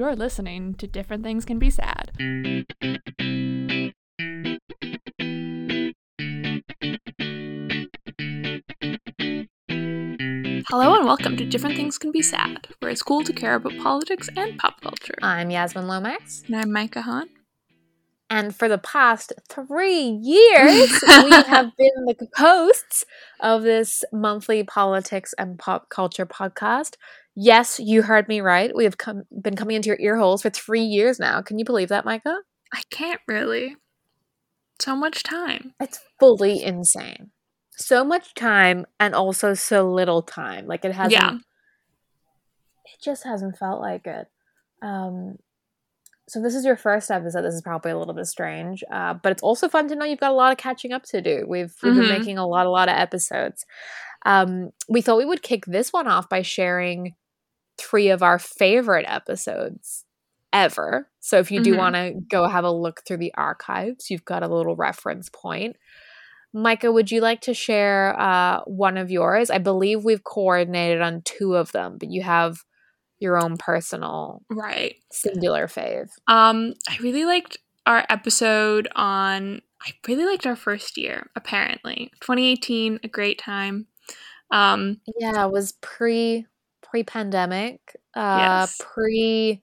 You're listening to Different Things Can Be Sad. Hello and welcome to Different Things Can Be Sad, where it's cool to care about politics and pop culture. I'm Yasmin Lomax. And I'm Micah Hahn. And for the past three years, we have been the hosts of this monthly politics and pop culture podcast. Yes, you heard me right. We have come, been coming into your ear holes for three years now. Can you believe that, Micah? I can't really. So much time. It's fully insane. So much time and also so little time. Like it hasn't. Yeah. It just hasn't felt like it. Um, so this is your first episode. This is probably a little bit strange, uh, but it's also fun to know you've got a lot of catching up to do. We've we've Mhm. been making a lot, a lot of episodes. Um, we thought we would kick this one off by sharing three of our favorite episodes ever. So if you do Mhm. want to go have a look through the archives, you've got a little reference point. Micah, would you like to share uh, one of yours? I believe we've coordinated on two of them, but you have your own personal Right. singular fave. Um, I really liked our episode on. I really liked our first year. Apparently, 2018, a great time. Um, Yeah, it was pre pre pandemic. Uh Yes. pre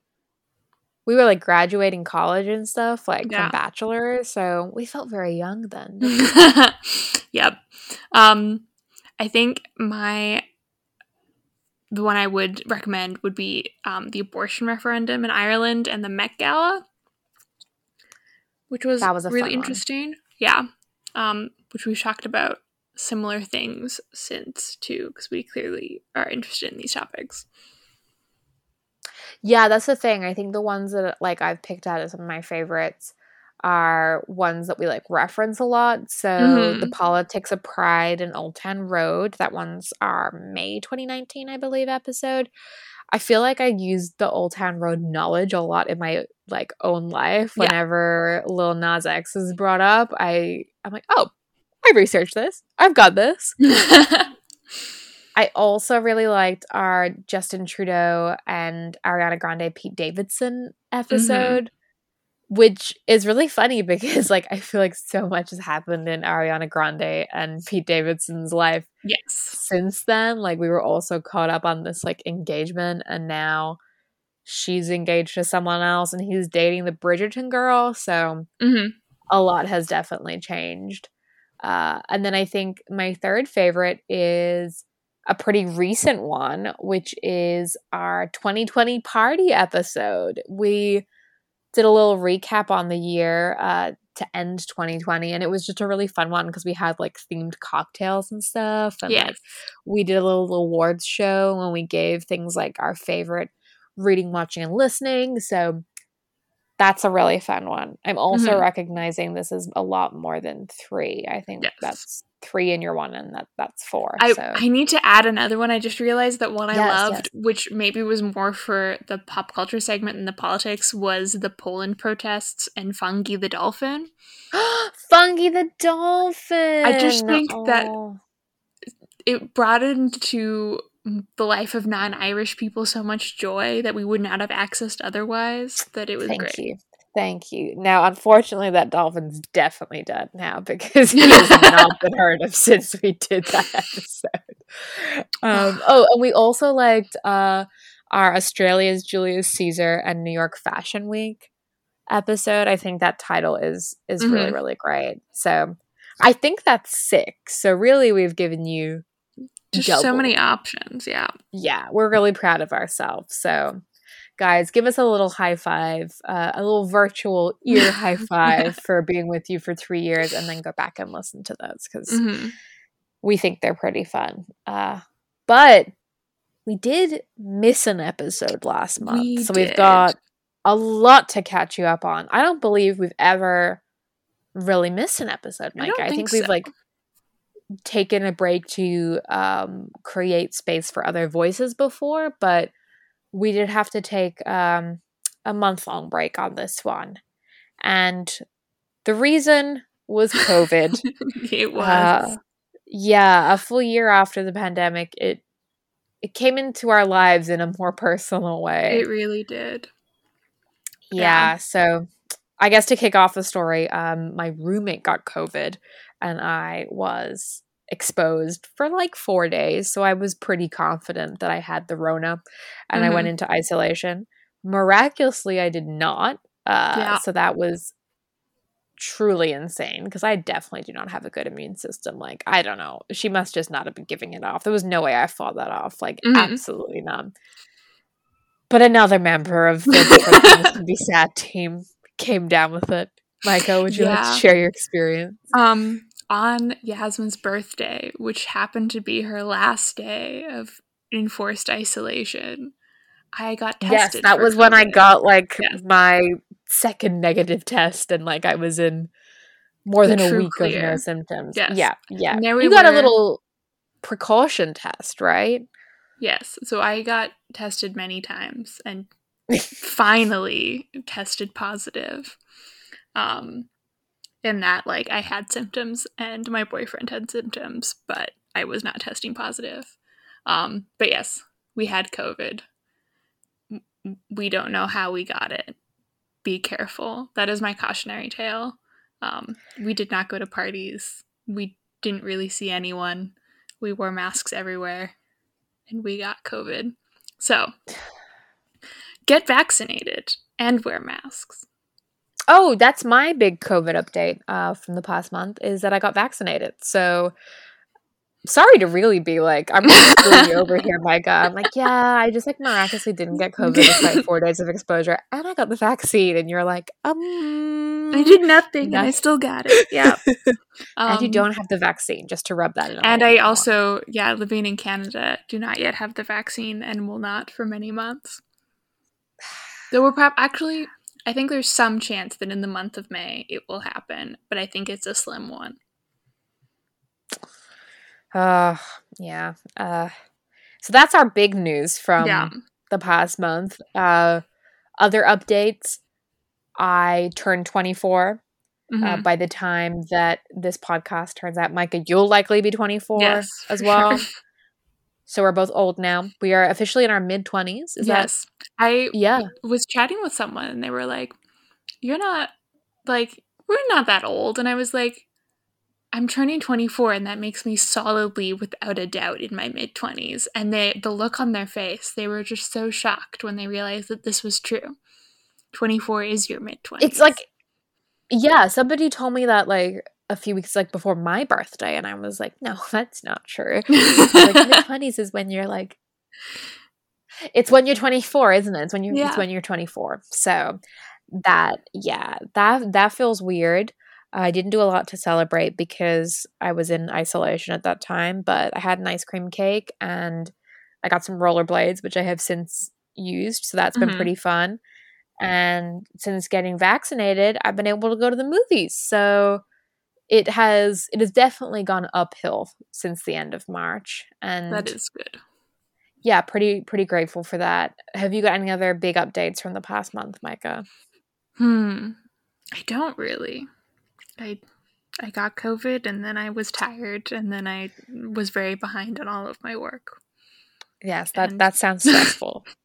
we were like graduating college and stuff, like Yeah. from bachelor, so we felt very young then. yep. Um, I think my the one I would recommend would be um, the abortion referendum in Ireland and the Met Gala, which was, That was a really fun one. interesting. Yeah, um, which we've talked about similar things since too, because we clearly are interested in these topics. Yeah, that's the thing. I think the ones that like I've picked out as some of my favorites are ones that we like reference a lot. So the Mhm. politics of pride and Old Town Road. That one's our May 2019, I believe, episode. I feel like I used the Old Town Road knowledge a lot in my like own life. Yeah. Whenever Lil Nas X is brought up, I I'm like, oh, I researched this. I've got this. I also really liked our Justin Trudeau and Ariana Grande Pete Davidson episode, which is really funny because like I feel like so much has happened in Ariana Grande and Pete Davidson's life yes. since then. Like we were also caught up on this like engagement and now she's engaged to someone else and he's dating the Bridgerton girl. So hmm a lot has definitely changed. Uh, and then I think my third favorite is a pretty recent one, which is our 2020 party episode. We did a little recap on the year uh, to end 2020, and it was just a really fun one because we had like themed cocktails and stuff. And like, we did a little awards show and we gave things like our favorite reading, watching, and listening. So that's a really fun one. I'm also Mhm. recognizing this is a lot more than three. I think Yes. that's three in your one, and that that's four. I, so I need to add another one. I just realized that one I Yes, loved, which maybe was more for the pop culture segment than the politics, was the Poland protests and Fungie the dolphin. Funky the dolphin. I just think that- Oh. It brought into the life of non Irish people so much joy that we would not have accessed otherwise that it was Thank great. you. Thank you. Now, unfortunately, that dolphin's definitely dead now because he has not been heard of since we did that episode. Um, oh, and we also liked uh, our Australia's Julius Caesar and New York Fashion Week episode. I think that title is is really Mhm. really great. So, I think that's six. So, really, we've given you Just so many options. Yeah. yeah, we're really proud of ourselves. So, guys, give us a little high five, uh, a little virtual ear high five for being with you for three years, and then go back and listen to those because Mhm. we think they're pretty fun. Uh, but we did miss an episode last month, We so we've got a lot to catch you up on. I don't believe we've ever really missed an episode, I Mike. don't I, think, think we've like taken a break to um, create space for other voices before, but we did have to take um, a month long break on this one. And the reason was COVID. it was. Uh, yeah, a full year after the pandemic, it it came into our lives in a more personal way. it really did. Yeah, Yeah. so I guess to kick off the story, um, my roommate got COVID and I was exposed for like four days. So I was pretty confident that I had the Rona and I went into isolation. Miraculously, I did not. Uh, Yeah. So that was truly insane because I definitely do not have a good immune system. Like, I don't know. She must just not have been giving it off. There was no way I fought that off. Like, Mhm. absolutely not. But another member of the Be Sad team came down with it. Micah, would you like to share your experience? Um, on Yasmin's birthday, which happened to be her last day of enforced isolation, I got tested. Yes, that was when I got like Yes. my second negative test, and like I was in more The than a week of no symptoms. Yes. Yeah, yeah. And there we you got a little precaution test, right? Yes, so I got tested many times and finally tested positive. Um, in that, like, I had symptoms and my boyfriend had symptoms, but I was not testing positive. Um, but yes, we had COVID. We don't know how we got it. Be careful. That is my cautionary tale. Um, we did not go to parties. We didn't really see anyone. We wore masks everywhere and we got COVID. So, get vaccinated and wear masks. Oh, that's my big COVID update uh, from the past month is that I got vaccinated. So sorry to really be like, I'm really over here, Micah. I'm like, yeah, I just like miraculously didn't get COVID despite four days of exposure, and I got the vaccine. And you're like, um, I did nothing and I still got it. Yeah. and you Um, don't have the vaccine, just to rub that in. And I also, yeah, living in Canada, do not yet have the vaccine and will not for many months. Though we're prob actually, I think there's some chance that in the month of May it will happen, but I think it's a slim one. Uh, yeah. Uh, so that's our big news from yeah. the past month. Uh, other updates. I turned 24. Uh, Mhm. by the time that this podcast turns out, Micah, you'll likely be 24 yes, as well. sure. So we're both old now. We are officially in our mid 20s. Is yes. I? Yeah. was chatting with someone and they were like, You're not like we're not that old and I was like I'm turning 24 and that makes me solidly without a doubt in my mid 20s and they the look on their face they were just so shocked when they realized that this was true. 24 is your mid 20s. It's like, yeah, somebody told me that like a few weeks like before my birthday, and I was like, no, that's not true. like mid twenties is when you're like, it's when you're 24, isn't it? It's when you Yeah. it's when you're 24. So that yeah, that that feels weird. I didn't do a lot to celebrate because I was in isolation at that time, but I had an ice cream cake and I got some rollerblades, which I have since used. So that's been Mhm. pretty fun. And since getting vaccinated, I've been able to go to the movies. So it has it has definitely gone uphill since the end of March. And that is good. yeah, pretty pretty grateful for that. Have you got any other big updates from the past month, Micah? Hmm. I don't really. I I got COVID and then I was tired and then I was very behind on all of my work. Yes, that And- that sounds stressful.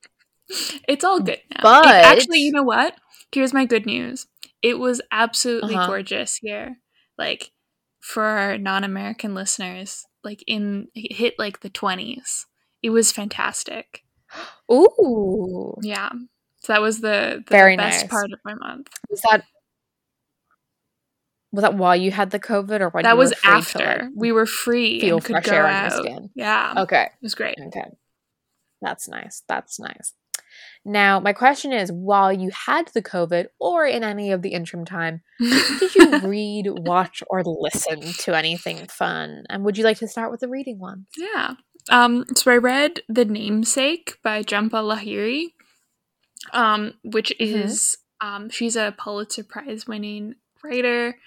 It's all good now. It- But- actually, you know what? Here's my good news. It was absolutely Uh-huh. gorgeous here. Like for our non-American listeners, like in it hit like the 20s. It was fantastic. Ooh. Yeah. So that was the, the Very best nice. part of my month. Was that was that while you had the COVID or when that was free to, after like, we were free feel and could fresh go air on your skin? Yeah. Okay. It was great. Okay. That's nice. That's nice. Now, my question is while you had the COVID or in any of the interim time, did you read, watch, or listen to anything fun? And would you like to start with the reading one? Yeah. Um, so I read The Namesake by Jhumpa Lahiri, um, which Mhm. is um, she's a Pulitzer Prize winning writer.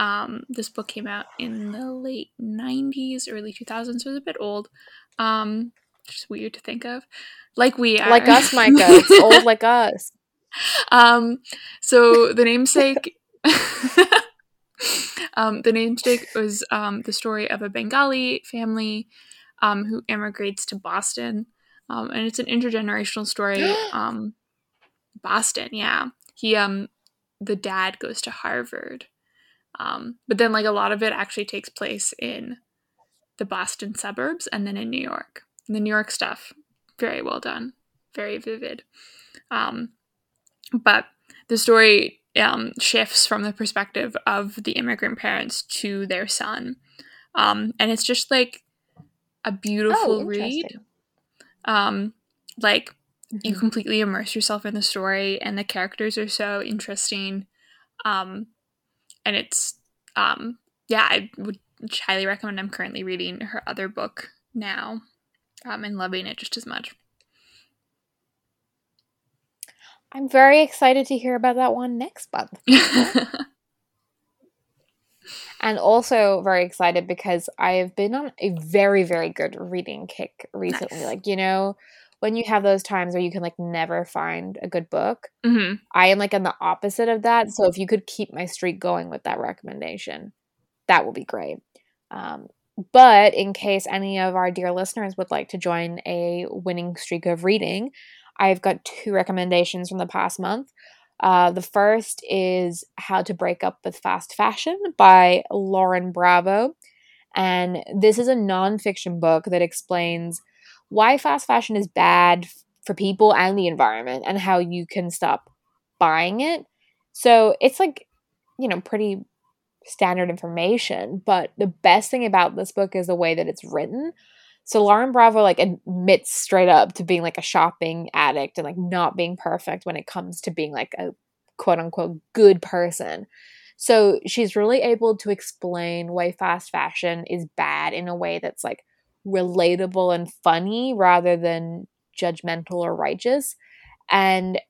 Um, this book came out in the late '90s, early 2000s, so was a bit old. Um, just weird to think of, like we are, Like us, Micah. It's old like us. um, so the namesake, um, the namesake was um, the story of a Bengali family um, who immigrates to Boston, um, and it's an intergenerational story. um, Boston, yeah, he um the dad goes to Harvard. Um, but then like a lot of it actually takes place in the Boston suburbs and then in New York. And the New York stuff, very well done, very vivid. Um, but the story um, shifts from the perspective of the immigrant parents to their son. Um, and it's just like a beautiful Oh, read. Um, like you Mhm. completely immerse yourself in the story, and the characters are so interesting. Um, and it's um, yeah, I would highly recommend. I'm currently reading her other book now, um, and loving it just as much. I'm very excited to hear about that one next month. And also very excited because I have been on a very, very good reading kick recently. Nice. Like, you know, when you have those times where you can like never find a good book, hmm I am like on the opposite of that. So if you could keep my streak going with that recommendation, that would be great. Um, but in case any of our dear listeners would like to join a winning streak of reading, I've got two recommendations from the past month. Uh, the first is How to Break Up with Fast Fashion by Lauren Bravo. And this is a nonfiction book that explains why fast fashion is bad for people and the environment and how you can stop buying it. So it's like, you know, pretty standard information. But the best thing about this book is the way that it's written. So Lauren Bravo like admits straight up to being like a shopping addict and like not being perfect when it comes to being like a quote unquote good person. So she's really able to explain why fast fashion is bad in a way that's like relatable and funny rather than judgmental or righteous. And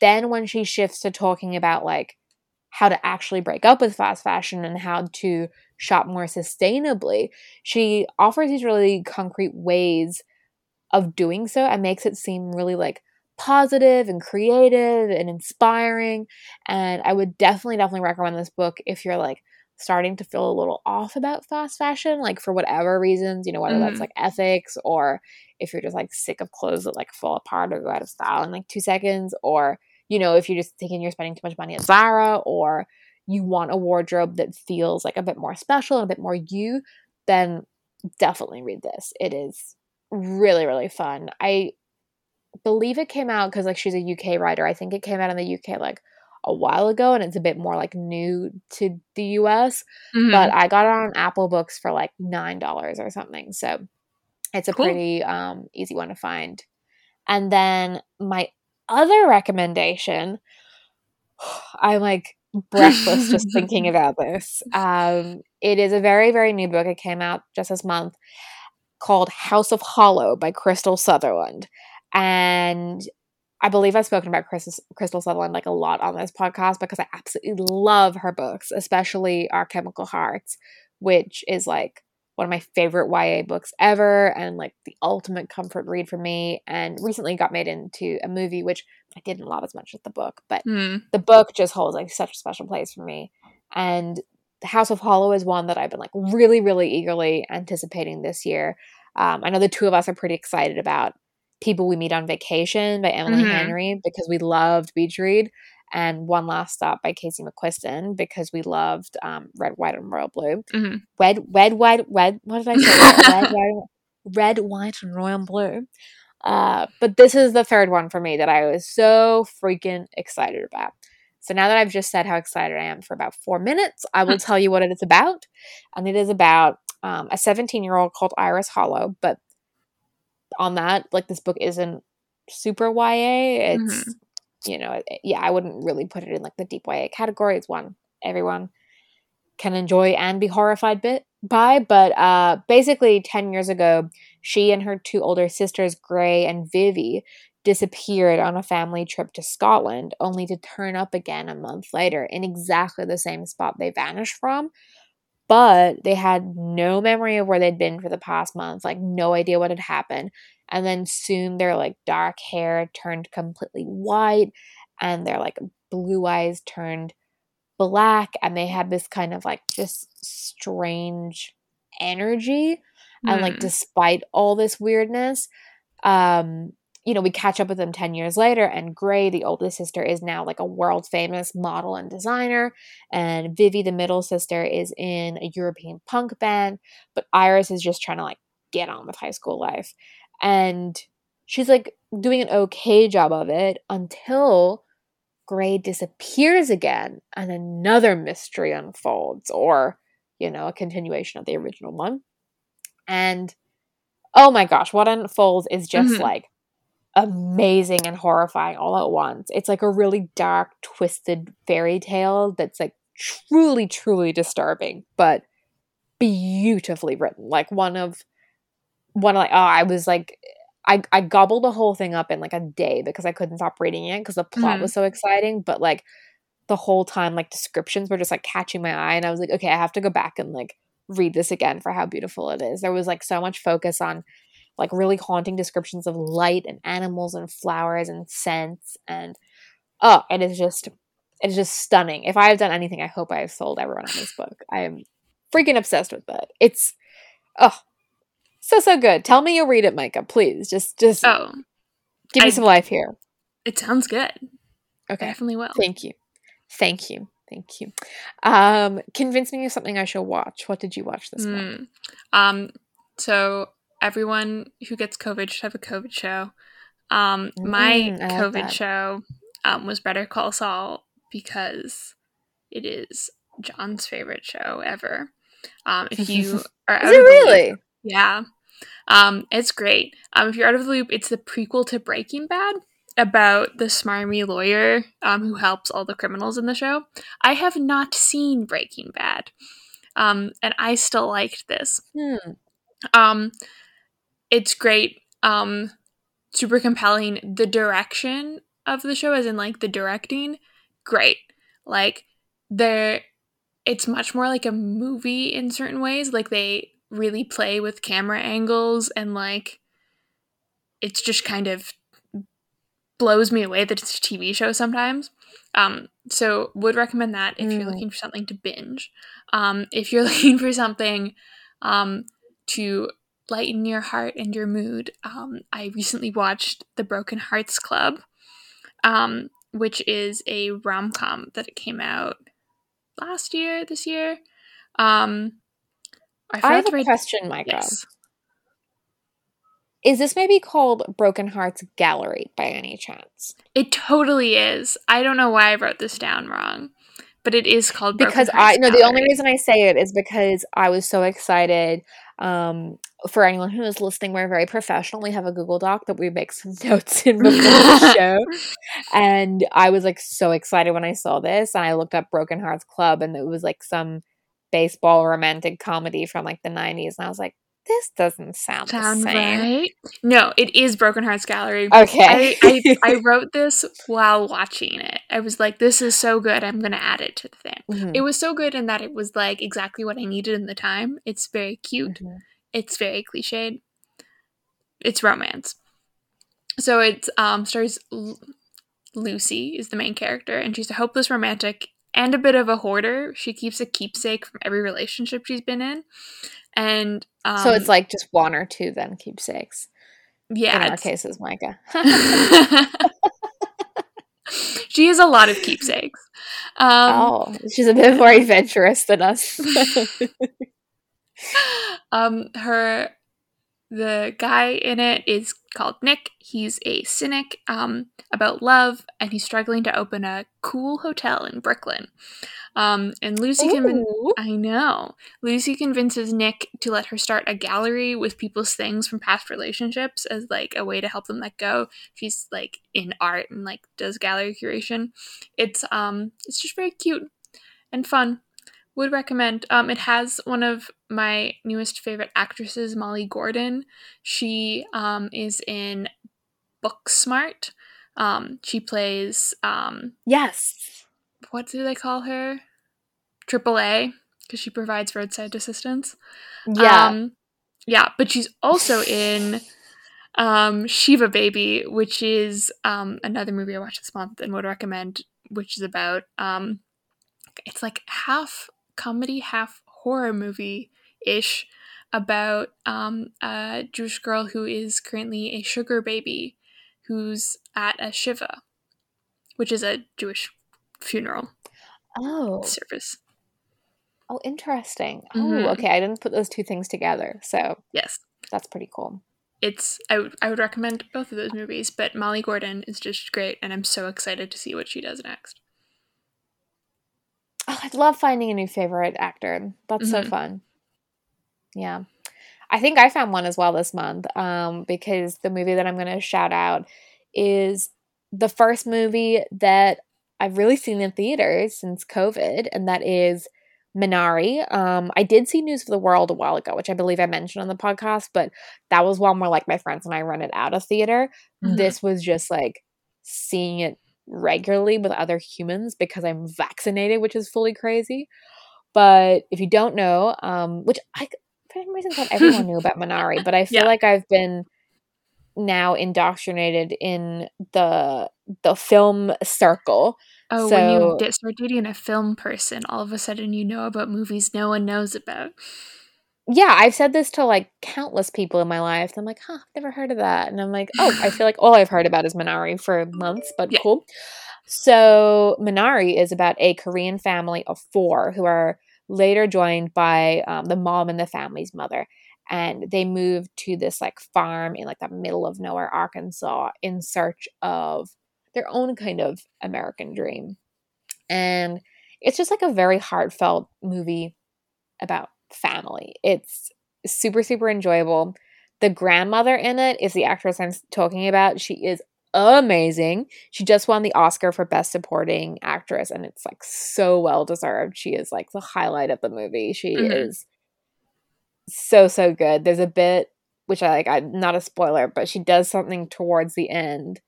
then when she shifts to talking about like how to actually break up with fast fashion and how to shop more sustainably, she offers these really concrete ways of doing so and makes it seem really like positive and creative and inspiring. And I would definitely, definitely recommend this book if you're like starting to feel a little off about fast fashion, like for whatever reasons, you know, whether that's Mhm. like ethics or if you're just like sick of clothes that like fall apart or go out of style in like two seconds, or you know, if you're just thinking you're spending too much money at Zara or you want a wardrobe that feels like a bit more special and a bit more you, then definitely read this. It is really, really fun. I believe it came out because like she's a UK writer. I think it came out in the UK like a while ago and it's a bit more like new to the US. Mhm. But I got it on Apple Books for like nine dollars or something. So it's a Cool. pretty um, easy one to find. And then my other recommendation, I'm like breathless just thinking about this. Um, it is a very, very new book. It came out just this month called House of Hollow by Krystal Sutherland. And I believe I've spoken about Chris, Krystal Sutherland like a lot on this podcast because I absolutely love her books, especially Our Chemical Hearts, which is like one of my favorite YA books ever and like the ultimate comfort read for me. And recently got made into a movie, which I didn't love as much as the book, but Mm. the book just holds like such a special place for me. And the House of Hollow is one that I've been like really, really eagerly anticipating this year. Um, I know the two of us are pretty excited about People We Meet on Vacation by Emily Mhm. Henry because we loved Beach Read, and One Last Stop by Casey McQuiston because we loved um, Red, White, and Royal Blue. Mhm. Red, red, white, red. What did I say? red, white, red, white, and royal blue. Uh, but this is the third one for me that I was so freaking excited about. So now that I've just said how excited I am for about four minutes, I will tell you what it is about. And it is about um, a 17 year old called Iris Hollow. But on that, like this book isn't super YA. It's, you know, yeah, I wouldn't really put it in like the deep YA category. It's one everyone can enjoy and be horrified bit by. But uh, basically, 10 years ago, she and her two older sisters, Grey and Vivi, disappeared on a family trip to Scotland, only to turn up again a month later in exactly the same spot they vanished from. But they had no memory of where they'd been for the past month, like no idea what had happened. And then soon their like dark hair turned completely white and their like blue eyes turned black and they had this kind of like just strange energy and like Mm. despite all this weirdness um you know, we catch up with them 10 years later, and Grey, the oldest sister, is now like a world famous model and designer. And Vivi, the middle sister, is in a European punk band. But Iris is just trying to like get on with high school life. And she's like doing an okay job of it until Grey disappears again and another mystery unfolds, or, you know, a continuation of the original one. And oh my gosh, what unfolds is just Mhm. like amazing and horrifying all at once. It's like a really dark, twisted fairy tale that's like truly, truly disturbing, but beautifully written. Like one of one of like oh, I was like I, I gobbled the whole thing up in like a day because I couldn't stop reading it because the plot Mhm. was so exciting. But like the whole time, like descriptions were just like catching my eye, and I was like, okay, I have to go back and like read this again for how beautiful it is. There was like so much focus on like really haunting descriptions of light and animals and flowers and scents and oh, it is just it is just stunning. If I have done anything, I hope I have sold everyone on this book. I am freaking obsessed with it. It's oh so so good. Tell me you'll read it, Micah. Please, just just Oh, give me I- some life here. it sounds good. Okay, Definitely will. thank you, thank you, thank you. Um, convince me of something I should watch. What did you watch this month? Mm. Um, so everyone who gets COVID should have a COVID show. Um, my Mm, I COVID show um, was Better Call Saul because it is John's favorite show ever. Um, if you are out Is it really? yeah, um, it's great. Um, if you're out of the loop, it's the prequel to Breaking Bad about the smarmy lawyer um, who helps all the criminals in the show. I have not seen Breaking Bad, um, and I still liked this. Hmm. Um, it's great. Um, super compelling. The direction of the show, as in like the directing, great. Like there, it's much more like a movie in certain ways. Like they really play with camera angles and like it's just kind of blows me away that it's a TV show sometimes. Um, so would recommend that if you're Mm. looking for something to binge. Um, if you're looking for something um, to lighten your heart and your mood, um, I recently watched The Broken Hearts Club, um, which is a rom com that it came out last year, this year. Um, I I have a write. question, Micah. Yes. Is this maybe called Broken Hearts Gallery by any chance? It totally is. I don't know why I wrote this down wrong, but it is called Broken Because I Hearts no, the only reason I say it is because I was so excited. Um, for anyone who is listening, we're very professional. We have a Google Doc that we make some notes in before the show, and I was like so excited when I saw this, and I looked up Broken Hearts Club, and it was like some baseball romantic comedy from like the '90s, and I was like, this doesn't sound, Sound the same. right? No, it is Broken Hearts Gallery. Okay, I, I, I wrote this while watching it. I was like, this is so good. I'm going to add it to the thing. Mhm, It was so good in that it was like exactly what I needed in the time. It's very cute. mhm. It's very cliched. It's romance. So it um, stars L- Lucy is the main character, and she's a hopeless romantic and a bit of a hoarder. She keeps a keepsake from every relationship she's been in, and um, so it's like just one or two then keepsakes. yeah, in our cases, Micah. she has a lot of keepsakes. Um, oh, she's a bit more adventurous than us. um, her, the guy in it is called Nick. He's a cynic um, about love, and he's struggling to open a cool hotel in Brooklyn. Um, and Lucy convin- I know. Lucy convinces Nick to let her start a gallery with people's things from past relationships as like a way to help them let go. She's like in art and like does gallery curation. It's um it's just very cute and fun. Would recommend. Um it has one of my newest favorite actresses, Molly Gordon. She um is in Booksmart. Um she plays um Yes. what do they call her? Triple A, because she provides roadside assistance. Yeah. Um, yeah, but she's also in um, Shiva Baby, which is um, another movie I watched this month and would recommend, which is about um, it's like half comedy, half horror movie ish about um, a Jewish girl who is currently a sugar baby who's at a shiva, which is a Jewish funeral Oh, service. oh, interesting. Oh, okay. I didn't put those two things together, so Yes. that's pretty cool. It's I would I would recommend both of those movies, but Molly Gordon is just great and I'm so excited to see what she does next. Oh, I love finding a new favorite actor. That's so Mhm. fun. Yeah. I think I found one as well this month um, because the movie that I'm going to shout out is the first movie that I've really seen in theaters since COVID, and that is Minari. Um, I did see News of the World a while ago, which I believe I mentioned on the podcast, but that was one where like my friends and I rented out of theater. Mhm. This was just like seeing it regularly with other humans because I'm vaccinated, which is fully crazy. But if you don't know, um, which I for some reason thought everyone knew about Minari, but I feel Yeah. like I've been now indoctrinated in the the film circle. Oh, when you So- get, start dating a film person, all of a sudden you know about movies no one knows about. Yeah, I've said this to like countless people in my life. I'm like, huh, I've never heard of that. And I'm like, oh, I feel like all I've heard about is Minari for months, but Yeah. cool. So Minari is about a Korean family of four who are later joined by um, the mom and the family's mother. And they move to this like farm in like the middle of nowhere, Arkansas, in search of their own kind of American dream. And it's just like a very heartfelt movie about family. It's super, super enjoyable. The grandmother in it is the actress I'm talking about. She is amazing. She just won the Oscar for Best Supporting Actress, and it's like so well deserved. She is like the highlight of the movie. She Mhm. is so, so good. There's a bit which I like, I'm not a spoiler, but she does something towards the end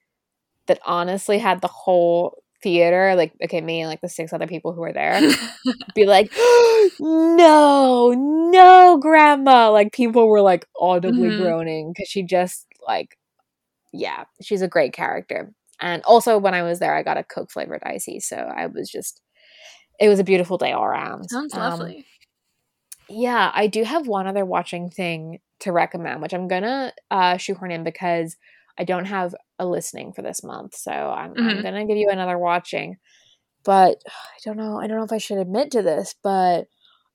that honestly had the whole theater, like, okay, me and like the six other people who were there, be like, no, no, grandma. Like people were like audibly Mhm. groaning because she just like, yeah, she's a great character. And also when I was there, I got a Coke flavored icy, so I was just, it was a beautiful day all around. Sounds Um, lovely. yeah, I do have one other watching thing to recommend, which I'm gonna uh, shoehorn in because I don't have a listening for this month, so I'm, I'm Mhm. gonna give you another watching. But I don't know. I don't know if I should admit to this, but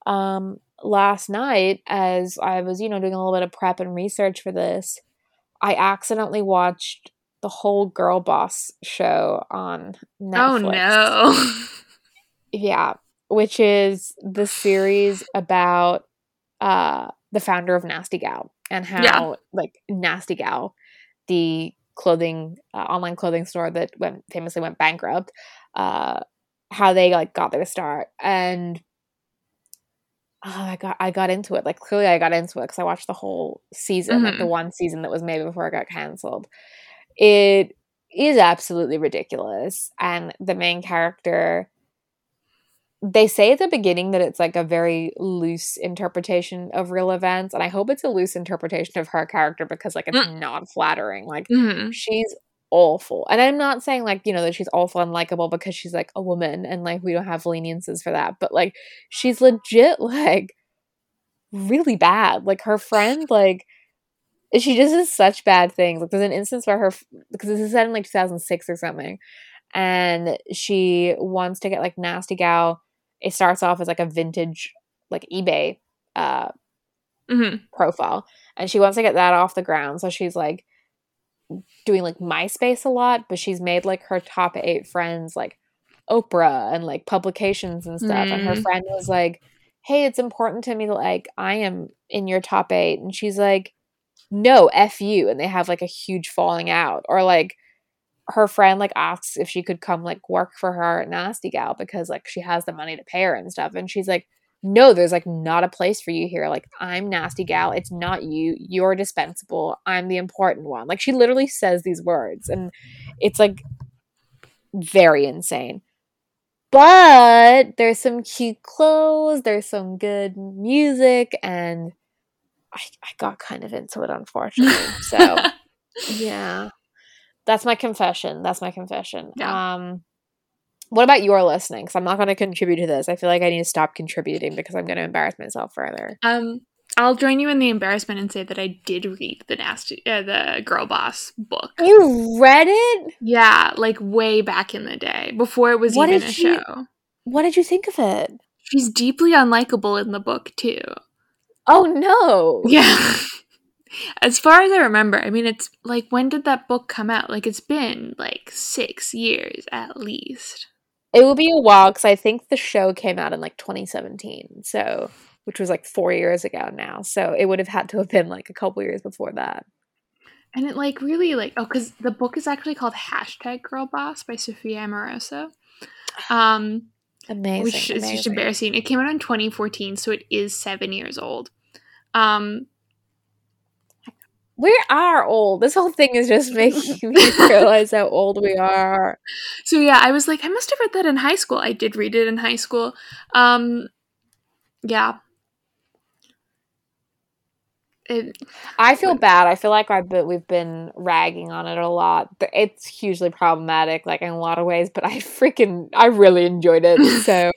um, last night, as I was, you know, doing a little bit of prep and research for this, I accidentally watched the whole Girl Boss show on Netflix. Oh no. Yeah, which is the series about uh the founder of Nasty Gal and how Yeah. like Nasty Gal, the clothing uh, online clothing store that went famously went bankrupt, uh how they like got their start and oh, I got I got into it. Like clearly I got into it because I watched the whole season, like the one season that was made before it got canceled. It is absolutely ridiculous. And the main character they say at the beginning that it's like a very loose interpretation of real events, and I hope it's a loose interpretation of her character because like it's Mm. not flattering. Like Mhm. she's awful. And I'm not saying like, you know, that she's awful and likable because she's like a woman and like we don't have leniences for that, but like she's legit like really bad. Like her friend like she just does such bad things. Like there's an instance where her because this is set in like 2006 or something and she wants to get like nasty gal it starts off as like a vintage like ebay uh Mhm. profile. And she wants to get that off the ground. So she's like doing like myspace a lot but she's made like her top eight friends like oprah and like publications and stuff. And her Mm. friend was like hey it's important to me that like i am in your top eight. And she's like no f you. And they have like a huge falling out. Or like her friend like asks if she could come like work for her at nasty gal because like she has the money to pay her and stuff and she's like no there's like not a place for you here. Like i'm nasty gal. It's not you. You're dispensable. I'm the important one. Like she literally says these words and it's like very insane. But there's some cute clothes there's some good music and i, I got kind of into it unfortunately so yeah that's my confession that's my confession Yeah. um what about your listening because i'm not going to contribute to this i feel like i need to stop contributing because i'm going to embarrass myself further Um, I'll join you in the embarrassment and say that I did read the nasty, uh, the Girl Boss book. You read it? Yeah, like way back in the day before it was what even a you, show. What did you think of it? She's deeply unlikable in the book too. Oh no! Yeah. as far as I remember, I mean, it's like when did that book come out? Like it's been like six years at least. It will be a while because I think the show came out in like 2017. So which was like four years ago now. So it would have had to have been like a couple years before that. And it like really like oh, because the book is actually called Hashtag Girl Boss by Sophia Amoruso. Um, amazing, which is amazing. just embarrassing. It came out in 2014, so it is seven years old. Um, we are old. This whole thing is just making me realize how old we are. So yeah, I was like, I must have read that in high school. I did read it in high school. Um, yeah, it, I feel bad. I feel like I've been, we've been ragging on it a lot. It's hugely problematic, like in a lot of ways. But I freaking, I really enjoyed it. So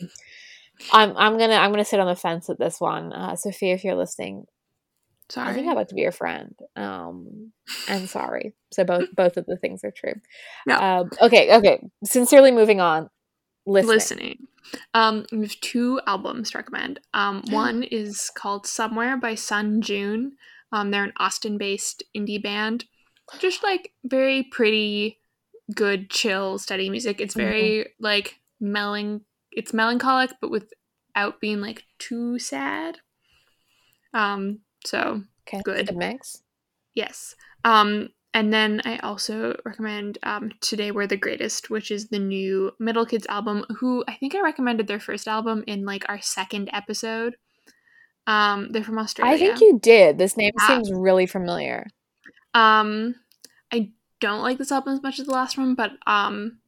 I'm, I'm gonna, I'm gonna sit on the fence with this one, uh, Sophia. If you're listening, sorry. I think I'd like to be your friend. Um, I'm sorry. So both, both of the things are true. No. Um, okay. Okay. Sincerely moving on. Listening. listening. Um, we have two albums to recommend. Um, one is called Somewhere by Sun June. Um, they're an Austin-based indie band. Just like very pretty, good, chill, steady music. It's very mm-hmm. like melan. It's melancholic, but without being like too sad. Um, so okay, good. good mix. Yes. Um, and then I also recommend um, Today We're the Greatest, which is the new Middle Kids album, who I think I recommended their first album in like our second episode. Um, they're from Australia. I think you did. This name yeah. seems really familiar. Um, I don't like this album as much as the last one, but um,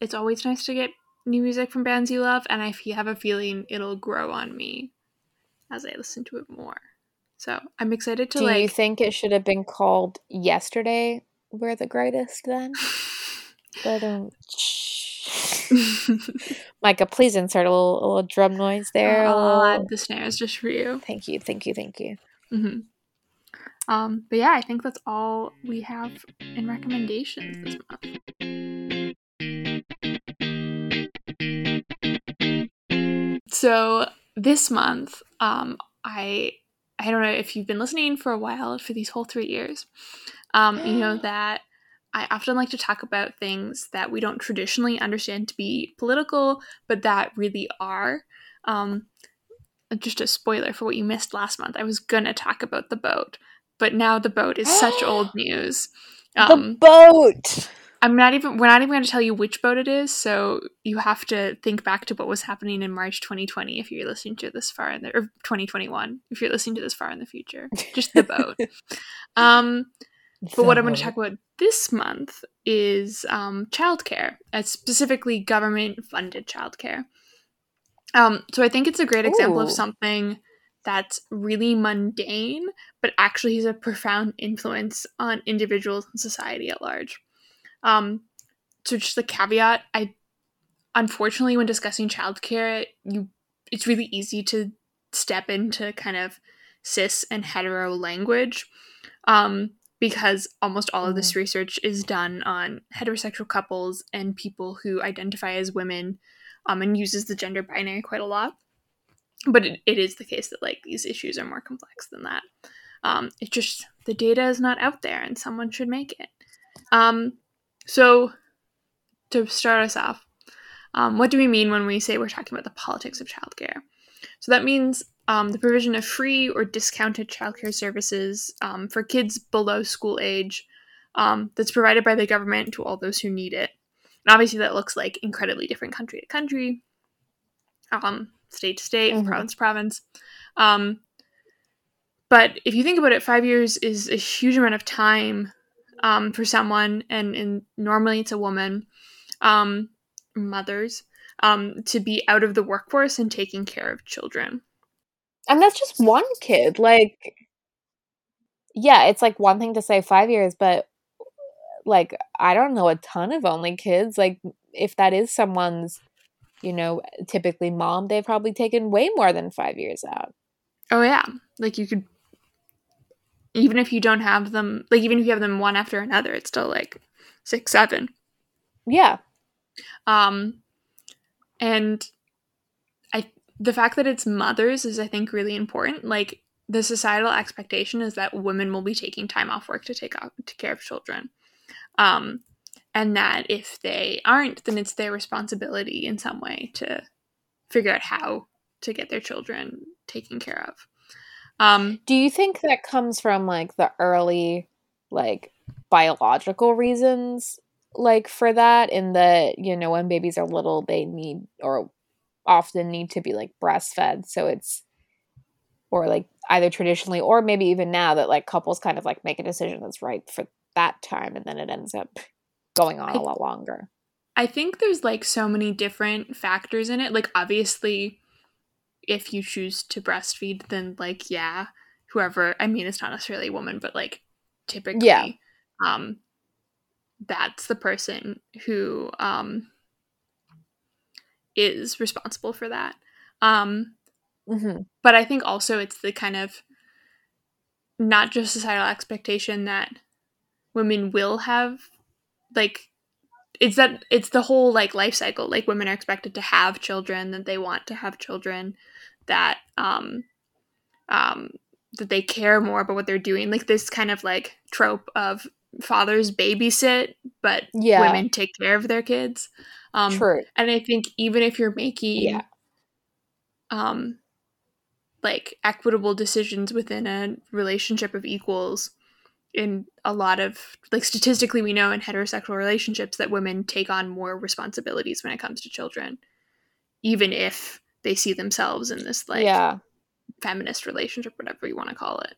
it's always nice to get new music from bands you love, and I have a feeling it'll grow on me as I listen to it more. So I'm excited to Do like. Do you think it should have been called Yesterday? We're the greatest then. but um, Micah, please insert a little, a little drum noise there. I'll, I'll add the snares just for you. Thank you, thank you, thank you. Mm-hmm. Um, but yeah, I think that's all we have in recommendations this month. So this month, um, I I don't know if you've been listening for a while for these whole three years. Um, you know that I often like to talk about things that we don't traditionally understand to be political, but that really are. Um, just a spoiler for what you missed last month. I was gonna talk about the boat, but now the boat is such old news. Um, the boat. I'm not even we're not even going to tell you which boat it is, so you have to think back to what was happening in March 2020 if you're listening to this far in the or 2021 if you're listening to this far in the future. Just the boat. um but what I'm going to talk about this month is um, childcare, uh, specifically government funded childcare. Um, so I think it's a great example of something that's really mundane, but actually has a profound influence on individuals and society at large. Um, so just a caveat, I unfortunately when discussing childcare, you it's really easy to step into kind of cis and hetero language. Um, because almost all of this mm-hmm. research is done on heterosexual couples and people who identify as women um, and uses the gender binary quite a lot. But it, it is the case that like these issues are more complex than that. Um, it's just the data is not out there and someone should make it. Um, so, to start us off, um, what do we mean when we say we're talking about the politics of childcare? So, that means um, the provision of free or discounted childcare services um, for kids below school age um, that's provided by the government to all those who need it. And obviously, that looks like incredibly different country to country, um, state to state, mm-hmm. province to province. Um, but if you think about it, five years is a huge amount of time um, for someone, and, and normally it's a woman, um, mothers, um, to be out of the workforce and taking care of children. And that's just one kid. Like, yeah, it's like one thing to say five years, but like, I don't know a ton of only kids. Like, if that is someone's, you know, typically mom, they've probably taken way more than five years out. Oh yeah, like you could even if you don't have them, like even if you have them one after another, it's still like six, seven. Yeah. Um, and I the fact that it's mothers is I think really important. Like the societal expectation is that women will be taking time off work to take off to care of children. Um, and that if they aren't, then it's their responsibility in some way to figure out how to get their children taken care of. Um, Do you think that comes from like the early, like biological reasons, like for that? In that you know when babies are little, they need or often need to be like breastfed, so it's or like either traditionally or maybe even now that like couples kind of like make a decision that's right for that time, and then it ends up going on I- a lot longer. I think there's like so many different factors in it. Like obviously if you choose to breastfeed then like yeah, whoever I mean it's not necessarily a woman, but like typically Yeah. um that's the person who um is responsible for that. Um hmm but I think also it's the kind of not just societal expectation that women will have like it's that it's the whole like life cycle like women are expected to have children that they want to have children that um um that they care more about what they're doing like this kind of like trope of fathers babysit but Yeah. women take care of their kids um True. and i think even if you're making Yeah. um like equitable decisions within a relationship of equals in a lot of like statistically we know in heterosexual relationships that women take on more responsibilities when it comes to children even if they see themselves in this like yeah. feminist relationship whatever you want to call it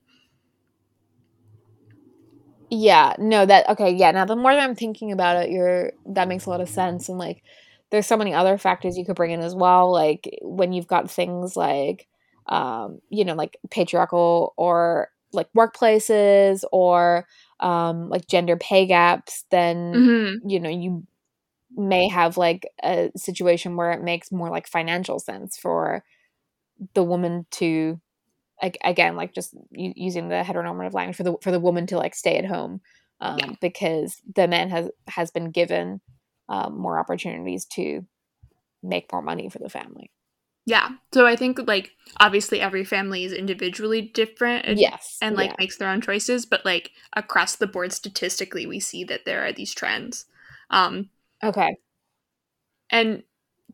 Yeah, no, that okay, yeah. Now the more that I'm thinking about it, you're that makes a lot of sense. And like there's so many other factors you could bring in as well. Like when you've got things like um, you know, like patriarchal or like workplaces or um like gender pay gaps, then mm-hmm. you know, you may have like a situation where it makes more like financial sense for the woman to ag- again like just using the heteronormative language for the for the woman to like stay at home um, Yeah. because the man has has been given um, more opportunities to make more money for the family. yeah so i think like obviously every family is individually different and- yes, and like yeah. makes their own choices but like across the board statistically we see that there are these trends um okay, And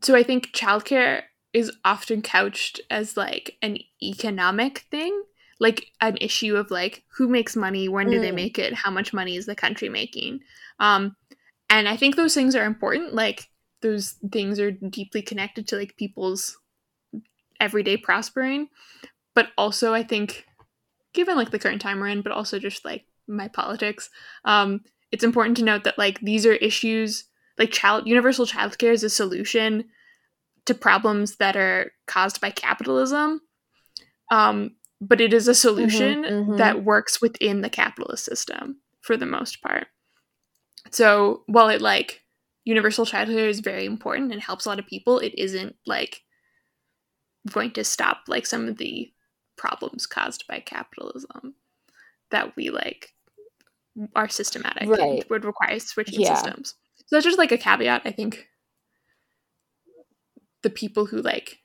so I think childcare is often couched as like an economic thing, like an issue of like who makes money, when do they Mm. make it, how much money is the country making. Um, and I think those things are important. Like those things are deeply connected to like people's everyday prospering. But also I think given like the current time we're in, but also just like my politics, um, it's important to note that like these are issues like child universal childcare is a solution to problems that are caused by capitalism um, but it is a solution mhm. that works within the capitalist system for the most part so while it like universal childcare is very important and helps a lot of people it isn't like going to stop like some of the problems caused by capitalism that we like are systematic and would require switching Yeah. systems so that's just like a caveat i think. The people who like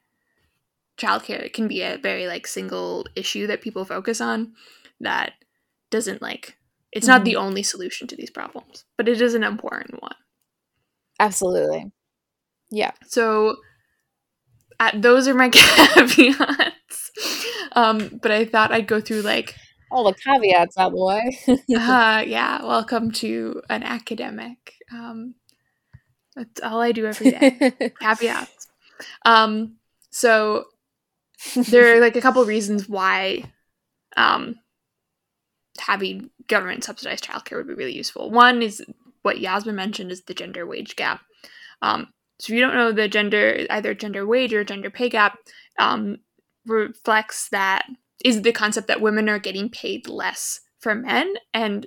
childcare can be a very like single issue that people focus on that doesn't like it's not the only solution to these problems but it is an important one. Absolutely, yeah. so uh, those are my caveats. Um but i thought i'd go through like All the caveats the way. uh yeah welcome to an academic um that's all i do every day caveats um so there are like a couple reasons why um having government subsidized childcare would be really useful. One is what Yasmin mentioned is the gender wage gap. Um, so if you don't know the gender, either gender wage or gender pay gap, um, reflects that is the concept that women are getting paid less for men and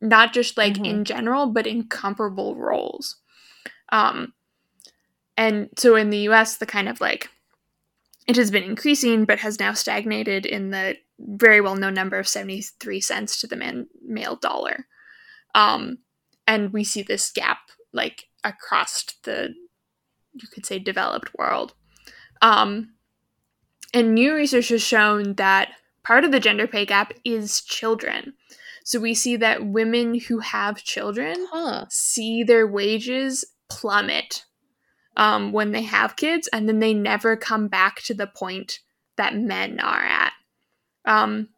not just like Mhm. in general, but in comparable roles. Um, and so in the US, the kind of like it has been increasing, but has now stagnated in the very well known number of 73 cents to the man, male dollar. Um, and we see this gap like across the, you could say, developed world. Um, and new research has shown that part of the gender pay gap is children. So we see that women who have children Huh. see their wages plummet um, when they have kids, and then they never come back to the point that men are at. Um,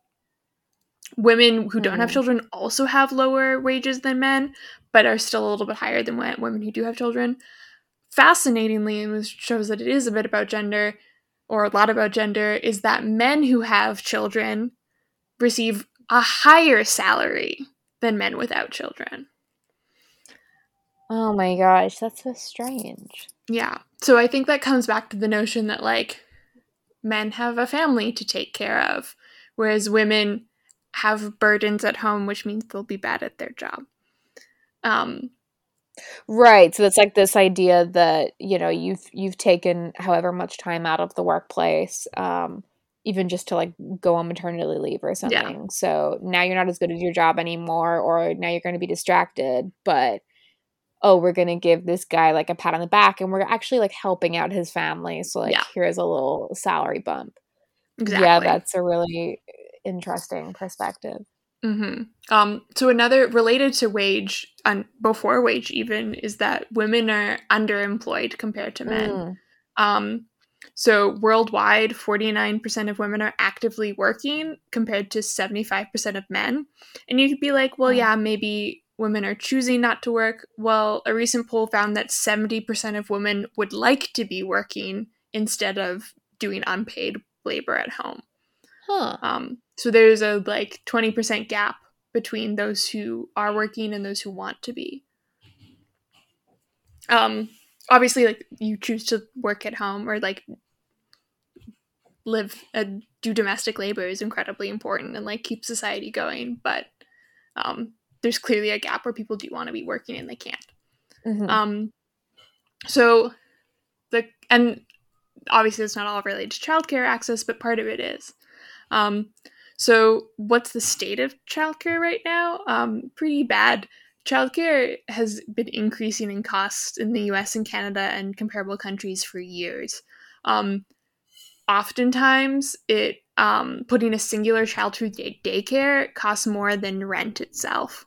women who don't have Hmm. children also have lower wages than men, but are still a little bit higher than women who do have children. Fascinatingly, and which shows that it is a bit about gender, or a lot about gender, is that men who have children receive a higher salary than men without children. Oh my gosh, that's so strange. Yeah. So I think that comes back to the notion that like men have a family to take care of, whereas women have burdens at home, which means they'll be bad at their job. Um, Right. So it's like this idea that, you know, you've you've taken however much time out of the workplace, um, even just to like go on maternity leave or something. So now you're not as good at your job anymore, or now you're going to be distracted, but oh, we're going to give this guy like a pat on the back and we're actually like helping out his family. So like Yeah. here's a little salary bump. exactly. Yeah, that's a really interesting perspective. hmm Um, so another related to wage, and before wage even, is that women are underemployed compared to men. Mm. Um, so worldwide, 49% of women are actively working compared to 75% of men. And you could be like, well, yeah, maybe women are choosing not to work. Well, a recent poll found that 70% of women would like to be working instead of doing unpaid labor at home. Huh. Um, so there's a like 20% gap between those who are working and those who want to be. Um, obviously, like you choose to work at home or like live and do domestic labor is incredibly important and like keep society going. But um, there's clearly a gap where people do want to be working and they can't. Mhm. Um, so the and obviously it's not all related to childcare access, but part of it is. Um, so what's the state of childcare right now? Um, pretty bad. Childcare has been increasing in costs in the U.S. and Canada and comparable countries for years. Um, oftentimes, it um, putting a singular child through day- daycare costs more than rent itself.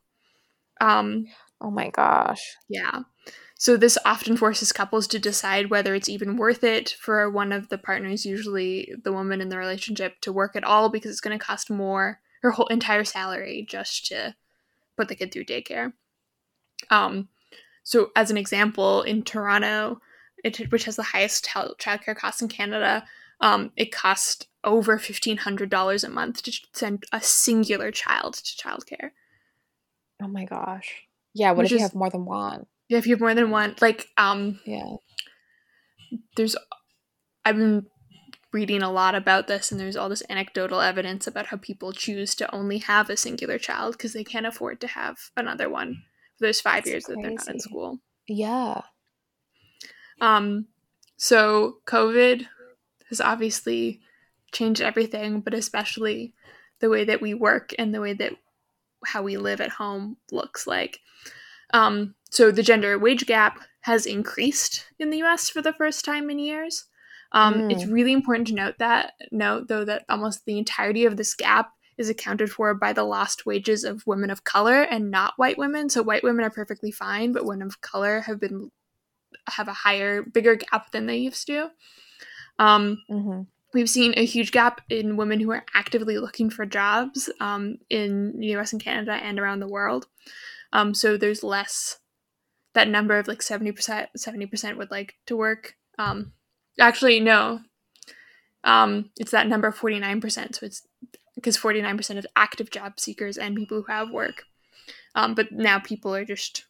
Um, oh my gosh. yeah. So this often forces couples to decide whether it's even worth it for one of the partners, usually the woman in the relationship, to work at all because it's going to cost more her whole entire salary just to put the kid through daycare. Um, so as an example, in Toronto, it, which has the highest child childcare costs in Canada, um, it costs over fifteen hundred dollars a month to send a singular child to childcare. Oh my gosh. Yeah, what Which if you have more than one? Yeah, if you have more than one, like um, Yeah. there's I've been reading a lot about this and there's all this anecdotal evidence about how people choose to only have a singular child because they can't afford to have another one those 5 That's years that they're not in school. Yeah. Um so COVID has obviously changed everything, but especially the way that we work and the way that how we live at home looks like. Um, so the gender wage gap has increased in the U.S. for the first time in years. Um, Mm. It's really important to note that note though that almost the entirety of this gap is accounted for by the lost wages of women of color and not white women. So white women are perfectly fine, but women of color have been have a higher, bigger gap than they used to. Um, hmm we've seen a huge gap in women who are actively looking for jobs um, in the US and Canada and around the world. Um, so there's less that number of like 70% 70% would like to work. Um, actually, no. Um, it's that number 49%. So it's because 49% of active job seekers and people who have work. Um, but now people are just,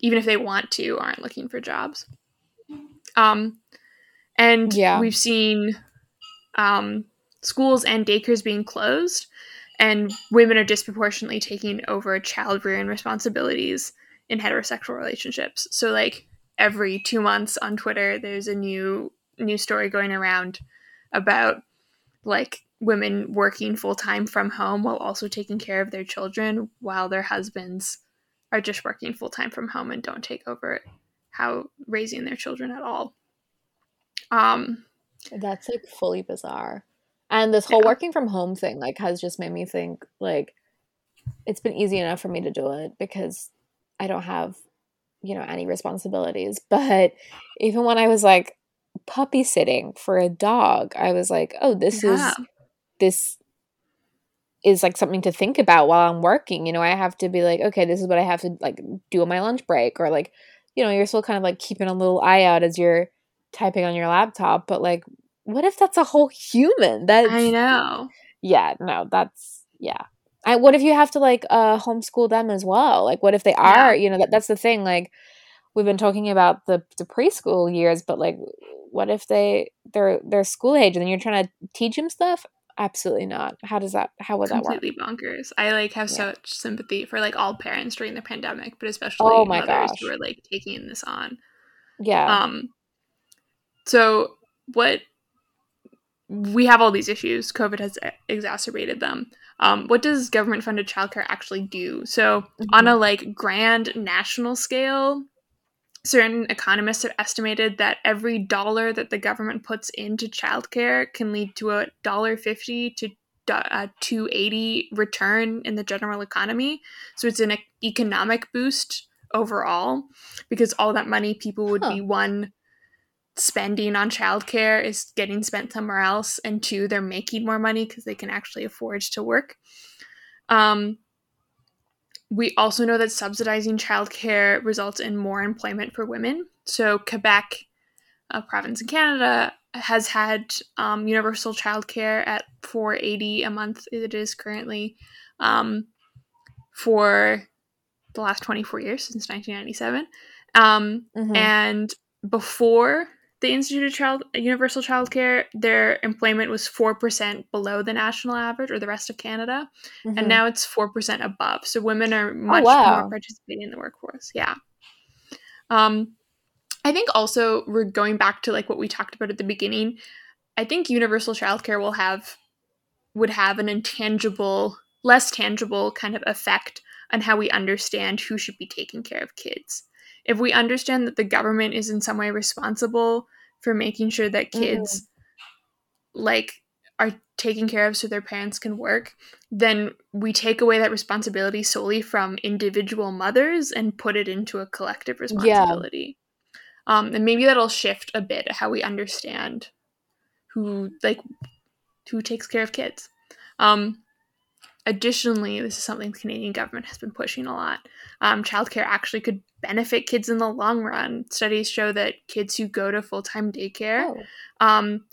even if they want to, aren't looking for jobs. Um, and Yeah. we've seen um, schools and daycares being closed, and women are disproportionately taking over child rearing responsibilities in heterosexual relationships. So, like every two months on Twitter, there's a new new story going around about like women working full time from home while also taking care of their children while their husbands are just working full time from home and don't take over how raising their children at all. Um that's like fully bizarre. And this whole Yeah. working from home thing like has just made me think like it's been easy enough for me to do it because I don't have you know any responsibilities. But even when I was like puppy sitting for a dog, I was like, "Oh, this Yeah. is this is like something to think about while I'm working. You know, I have to be like, okay, this is what I have to like do on my lunch break, or like, you know, you're still kind of like keeping a little eye out as you're typing on your laptop. But like, what if that's a whole human? That's I know. yeah, no, that's yeah. I, what if you have to like uh homeschool them as well? Like, what if they Yeah. are? You know, that that's the thing. Like, we've been talking about the the preschool years, but like, what if they they're they're school age and then you're trying to teach them stuff? Absolutely not. How does that? How would that work? completely bonkers. I like have Yeah. such sympathy for like all parents during the pandemic, but especially Oh mothers gosh. who are like taking this on. Yeah. Um so what we have all these issues. COVID has exacerbated them. Um, what does government funded childcare actually do? So on a like grand national scale, certain economists have estimated that every dollar that the government puts into childcare can lead to a dollar fifty to do- uh, 280 return in the general economy. So it's an economic boost overall because all that money people would Huh. be one spending on childcare is getting spent somewhere else and two they're making more money because they can actually afford to work. Um, we also know that subsidizing childcare results in more employment for women. So, Quebec, a province in Canada, has had um, universal childcare at 480 a month. It is currently um, for the last 24 years since 1997. Um, Mhm. and before the Institute of Child Universal Childcare, their employment was four percent below the national average or the rest of Canada, Mhm. and now it's four percent above. So women are much wow. more participating in the workforce. Yeah. Um, I think also we're going back to like what we talked about at the beginning. I think universal childcare will have would have an intangible, less tangible kind of effect on how we understand who should be taking care of kids. If we understand that the government is in some way responsible for making sure that Mhm. kids like are taken care of so their parents can work, then we take away that responsibility solely from individual mothers and put it into a collective responsibility. Um, and maybe that'll shift a bit how we understand who like who takes care of kids. Um, additionally, this is something the Canadian government has been pushing a lot. Um, childcare actually could benefit kids in the long run. Studies show that kids who go to full time daycare Oh. um,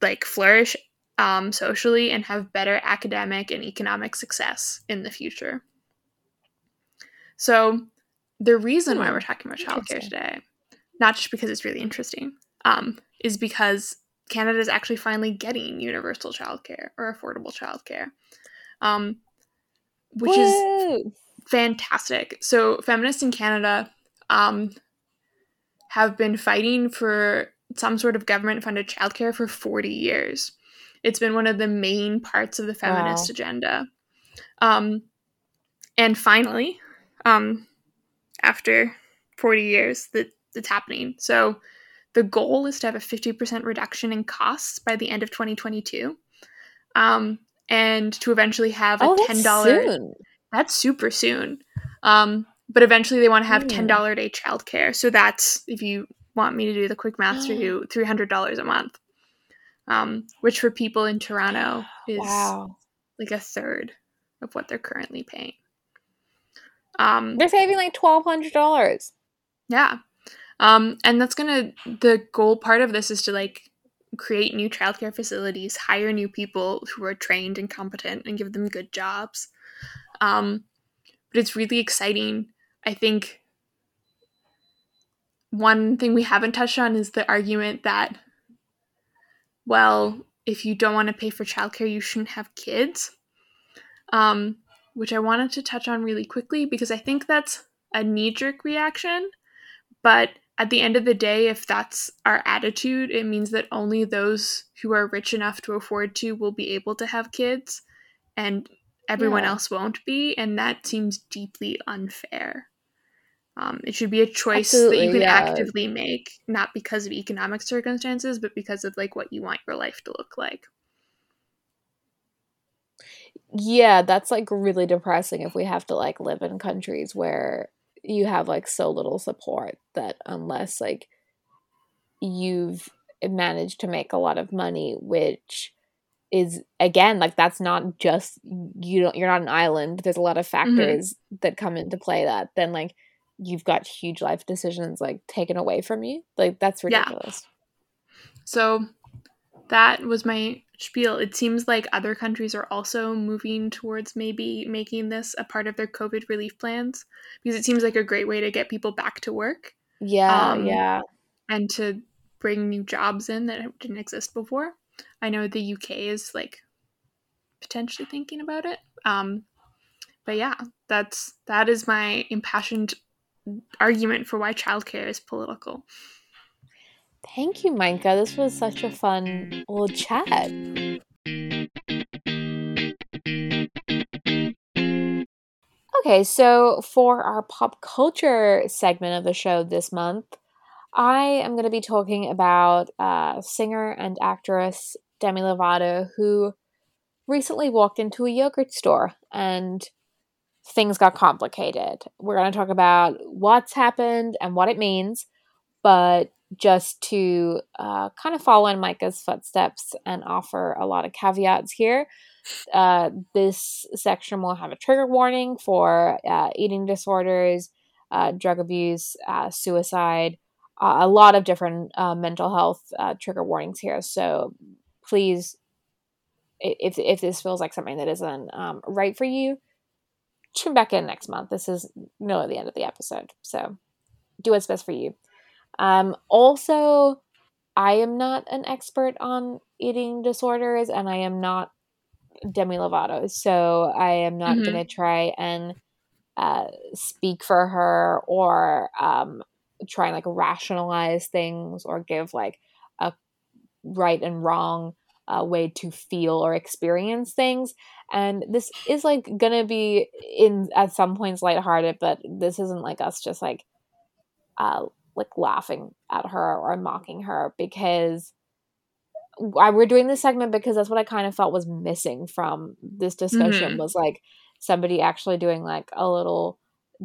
like flourish um, socially and have better academic and economic success in the future. So, the reason why Hmm, we're talking about childcare today, not just because it's really interesting, um, is because Canada is actually finally getting universal childcare or affordable childcare, um, which is fantastic. So feminists in Canada um, have been fighting for some sort of government funded childcare for 40 years. It's been one of the main parts of the feminist Wow. agenda. Um, and finally, um, after 40 years, that it's happening. So the goal is to have a 50% reduction in costs by the end of 2022. Um, and to eventually have a Oh, that's $10 soon. that's super soon. Um, but eventually they want to have Hmm. ten dollar a day childcare. So that's if you want me to do the quick math for you, three hundred dollars a month. Um, which for people in Toronto is Wow. like a third of what they're currently paying. Um, They're saving like twelve hundred dollars. yeah. Um, and that's gonna the goal part of this is to like create new childcare facilities, hire new people who are trained and competent, and give them good jobs. Um, but it's really exciting. I think one thing we haven't touched on is the argument that, well, if you don't want to pay for childcare, you shouldn't have kids. Um, which I wanted to touch on really quickly because I think that's a knee jerk reaction. But at the end of the day, if that's our attitude, it means that only those who are rich enough to afford to will be able to have kids and everyone Yeah. else won't be. And that seems deeply unfair. Um, it should be a choice that you can yeah. actively make, not because of economic circumstances, but because of like what you want your life to look like. Yeah, that's like really depressing if we have to like live in countries where you have like so little support that unless like you've managed to make a lot of money, which is again like that's not just you don't you're not an island. There's a lot of mm-hmm. factors that come into play that then like you've got huge life decisions like taken away from you. Like that's Yeah. ridiculous. So that was my spiel. It seems like other countries are also moving towards maybe making this a part of their COVID relief plans because it seems like a great way to get people back to work Yeah, Um, yeah. and to bring new jobs in that didn't exist before. I know the UK is like potentially thinking about it. Um, but yeah, that's that is my impassioned argument for why childcare is political. Thank you, Micah. This was such a fun old chat. Okay, so for our pop culture segment of the show this month, I am going to be talking about uh, singer and actress Demi Lovato, who recently walked into a yogurt store and things got complicated. We're going to talk about what's happened and what it means, but just to uh, kind of follow in Micah's footsteps and offer a lot of caveats here. Uh, this section will have a trigger warning for uh, eating disorders, uh, drug abuse, uh, suicide, uh, a lot of different mental health trigger warnings here. So please, if, if this feels like something that isn't um, right for you, tune back in next month. This is nearly the end of the episode. So do what's best for you. Um, also, I am not an expert on eating disorders and I am not Demi Lovato. So I am not Mhm. going to try and uh, speak for her or um, try and like rationalize things or give like a right and wrong uh, way to feel or experience things. And this is like gonna be in at some points lighthearted, but this isn't like us just like uh like laughing at her or mocking her because I, we're doing this segment because that's what I kind of felt was missing from this discussion Mhm. was like somebody actually doing like a little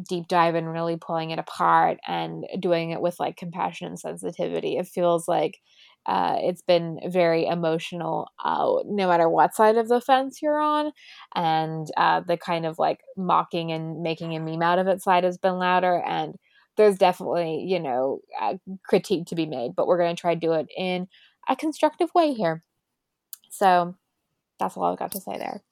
deep dive and really pulling it apart and doing it with like compassion and sensitivity. It feels like uh, it's been very emotional, uh, no matter what side of the fence you're on, and uh, the kind of like mocking and making a meme out of it side has been louder. And there's definitely you know a critique to be made, but we're going to try to do it in a constructive way here. So that's all I've got to say there.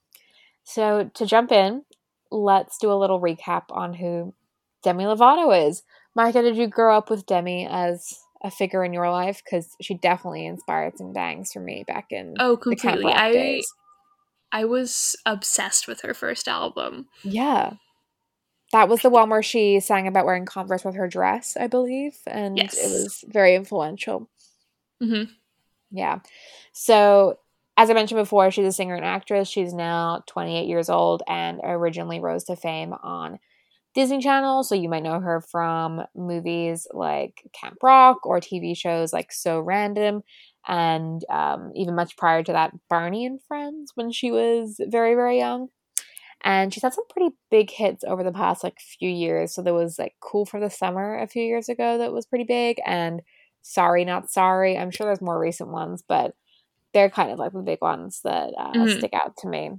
So to jump in, let's do a little recap on who Demi Lovato is. Micah, did you grow up with Demi as a figure in your life? Because she definitely inspired some bangs for me back in Oh, completely. I days. I was obsessed with her first album. Yeah. That was the one where she sang about wearing Converse with her dress, I believe. And Yes. it was very influential. Mhm. Yeah. So, as I mentioned before, she's a singer and actress. She's now 28 years old and originally rose to fame on Disney Channel. So, you might know her from movies like Camp Rock or TV shows like So Random. And um, even much prior to that, Barney and Friends when she was very, very young. And she's had some pretty big hits over the past like few years. So there was like Cool for the Summer a few years ago that was pretty big, and Sorry Not Sorry. I'm sure there's more recent ones, but they're kind of like the big ones that uh, Mhm. stick out to me.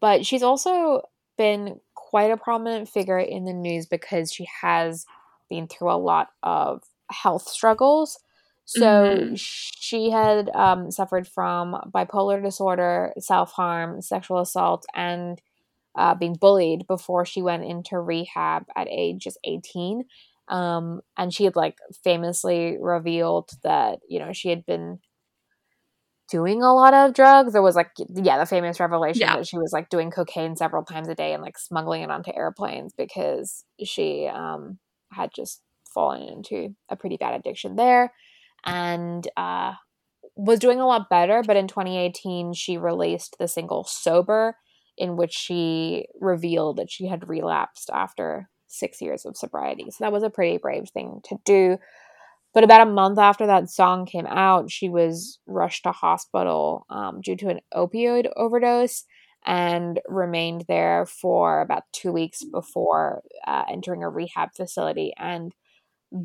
But she's also been quite a prominent figure in the news because she has been through a lot of health struggles. So Mhm. she had um, suffered from bipolar disorder, self harm, sexual assault, and uh, being bullied before she went into rehab at age just 18. Um, and she had like famously revealed that, you know, she had been doing a lot of drugs. There was like, yeah, the famous revelation Yeah. that she was like doing cocaine several times a day and like smuggling it onto airplanes because she um, had just fallen into a pretty bad addiction there and uh, was doing a lot better. But in 2018, she released the single Sober, in which she revealed that she had relapsed after six years of sobriety. So that was a pretty brave thing to do. But about a month after that song came out, she was rushed to hospital um, due to an opioid overdose and remained there for about two weeks before uh, entering a rehab facility. And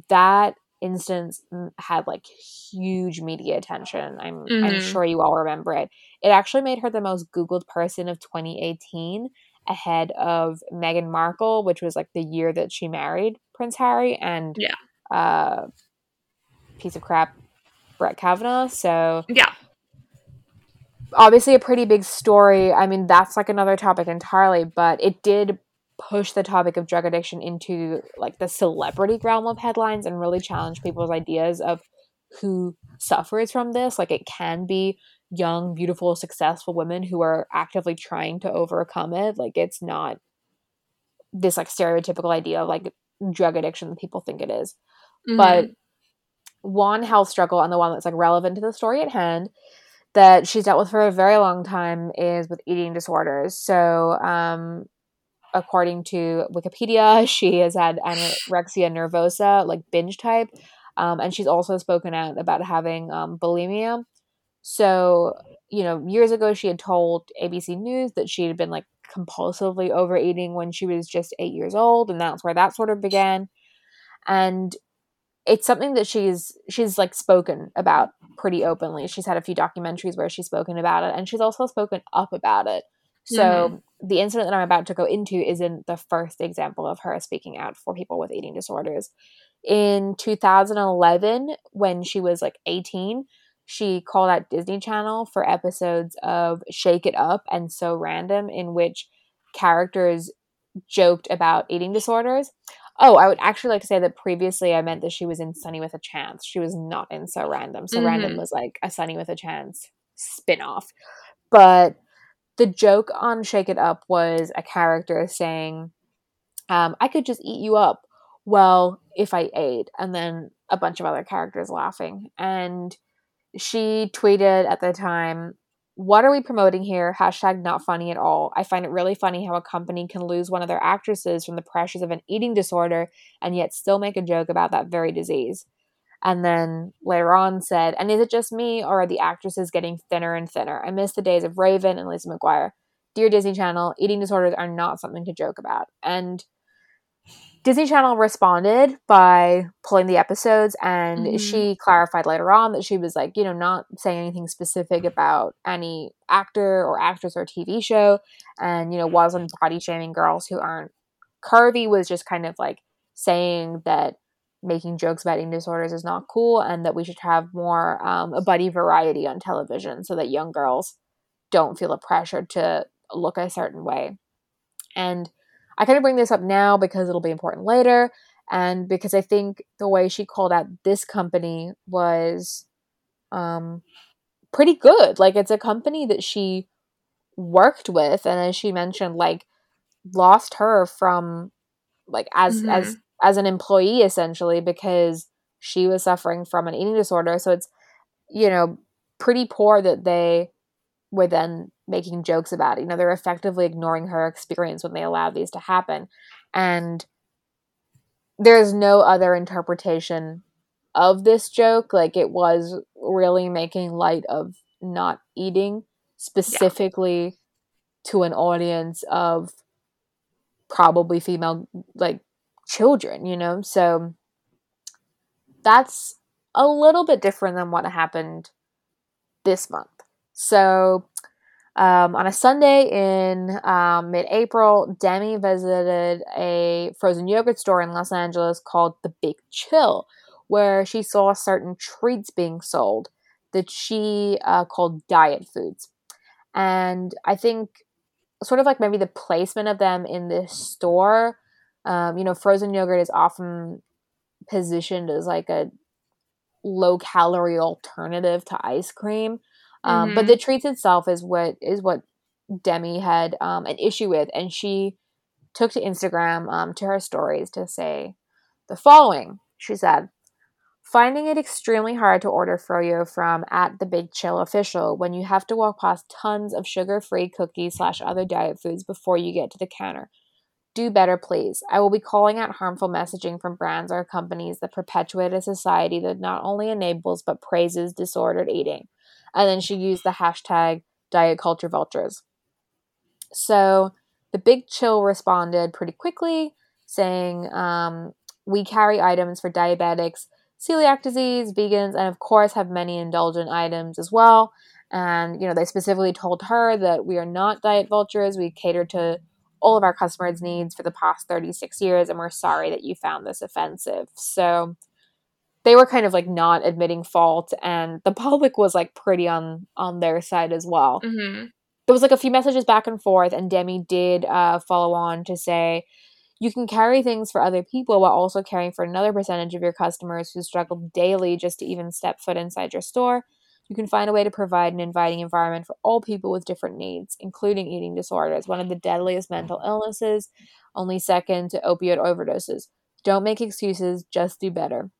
that instance had like huge media attention. I'm mm-hmm. I'm sure you all remember it. It actually made her the most googled person of 2018 ahead of Meghan Markle, which was like the year that she married Prince Harry and yeah. uh piece of crap Brett Kavanaugh. So Yeah. Obviously a pretty big story. I mean, that's like another topic entirely, but it did push the topic of drug addiction into like the celebrity realm of headlines and really challenge people's ideas of who suffers from this. Like it can be young, beautiful, successful women who are actively trying to overcome it. Like it's not this like stereotypical idea of like drug addiction that people think it is. Mm-hmm. But one health struggle and the one that's like relevant to the story at hand that she's dealt with for a very long time is with eating disorders. So um according to Wikipedia, she has had anorexia nervosa, like binge type, um, and she's also spoken out about having um, bulimia. So, you know, years ago, she had told ABC News that she had been like compulsively overeating when she was just eight years old, and that's where that sort of began. And it's something that she's she's like spoken about pretty openly. She's had a few documentaries where she's spoken about it, and she's also spoken up about it. So mm-hmm. the incident that I'm about to go into isn't the first example of her speaking out for people with eating disorders. In 2011, when she was like 18, she called out Disney Channel for episodes of Shake It Up and So Random, in which characters joked about eating disorders. Oh, I would actually like to say that previously I meant that she was in Sonny with a Chance. She was not in So Random. So mm-hmm. Random was like a Sonny with a Chance spin off. But the joke on Shake It Up was a character saying, um, I could just eat you up. Well, if I ate, and then a bunch of other characters laughing. And she tweeted at the time, What are we promoting here? Hashtag not funny at all. I find it really funny how a company can lose one of their actresses from the pressures of an eating disorder and yet still make a joke about that very disease. And then later on said, And is it just me, or are the actresses getting thinner and thinner? I miss the days of Raven and Lizzie McGuire. Dear Disney Channel, eating disorders are not something to joke about. And Disney Channel responded by pulling the episodes, and mm-hmm. she clarified later on that she was like, you know, not saying anything specific about any actor or actress or TV show, and, you know, wasn't body shaming girls who aren't curvy, was just kind of like saying that making jokes about eating disorders is not cool and that we should have more um, a buddy variety on television so that young girls don't feel a pressure to look a certain way and i kind of bring this up now because it'll be important later and because i think the way she called out this company was um, pretty good like it's a company that she worked with and as she mentioned like lost her from like as mm-hmm. as as an employee essentially because she was suffering from an eating disorder. So it's, you know, pretty poor that they were then making jokes about it. You know, they're effectively ignoring her experience when they allow these to happen. And there's no other interpretation of this joke. Like it was really making light of not eating specifically yeah. to an audience of probably female like children, you know? So that's a little bit different than what happened this month. So um, on a Sunday in um, mid April, Demi visited a frozen yogurt store in Los Angeles called The Big Chill, where she saw certain treats being sold that she uh, called diet foods. And I think, sort of like maybe the placement of them in this store um, you know, frozen yogurt is often positioned as like a low calorie alternative to ice cream. Um, mm-hmm. But the treats itself is what is what Demi had um, an issue with, and she took to Instagram um, to her stories to say the following. She said, Finding it extremely hard to order froyo from at the Big Chill official when you have to walk past tons of sugar-free cookies slash other diet foods before you get to the counter. Do better, please. I will be calling out harmful messaging from brands or companies that perpetuate a society that not only enables but praises disordered eating. And then she used the hashtag diet culture vultures. So the Big Chill responded pretty quickly, saying, um, We carry items for diabetics, celiac disease, vegans, and of course have many indulgent items as well. And, you know, they specifically told her that we are not diet vultures. We cater to all of our customers' needs for the past 36 years, and we're sorry that you found this offensive. So they were kind of like not admitting fault, and the public was like pretty on on their side as well. Mm-hmm. There was like a few messages back and forth, and Demi did uh, follow on to say, "You can carry things for other people while also caring for another percentage of your customers who struggle daily just to even step foot inside your store." You can find a way to provide an inviting environment for all people with different needs, including eating disorders, one of the deadliest mental illnesses, only second to opioid overdoses. Don't make excuses, just do better.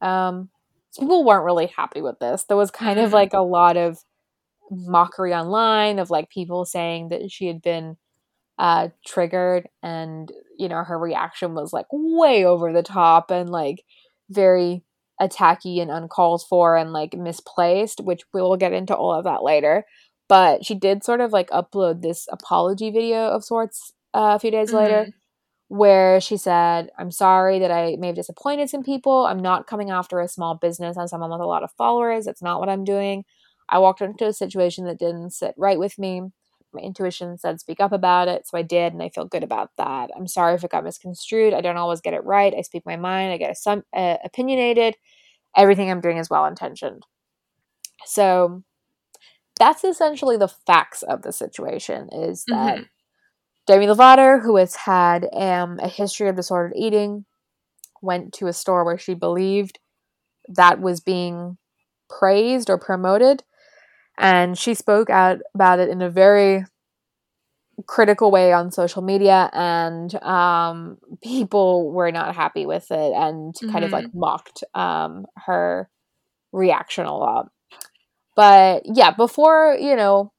Um, people weren't really happy with this. There was kind of Mm-hmm. like a lot of mockery online of like people saying that she had been uh, triggered and you know her reaction was like way over the top and like very attacky and uncalled for and like misplaced which we will get into all of that later. But she did sort of like upload this apology video of sorts uh, a few days later Mhm. where she said i'm sorry that i may have disappointed some people. I'm not coming after a small business and someone with a lot of followers. That's not what i'm doing. I walked into a situation that didn't sit right with me my intuition said speak up about it. So i did and i feel good about that. I'm sorry if it got misconstrued. I don't always get it right. I speak my mind. I get some uh, opinionated. Everything i'm doing is well intentioned. So that's essentially the facts of the situation is that Mhm. Demi Lovato, who has had um, a history of disordered eating, went to a store where she believed that was being praised or promoted, and she spoke out about it in a very critical way on social media, and um, people were not happy with it and kind of like mocked um, her reaction a lot. But yeah, before you know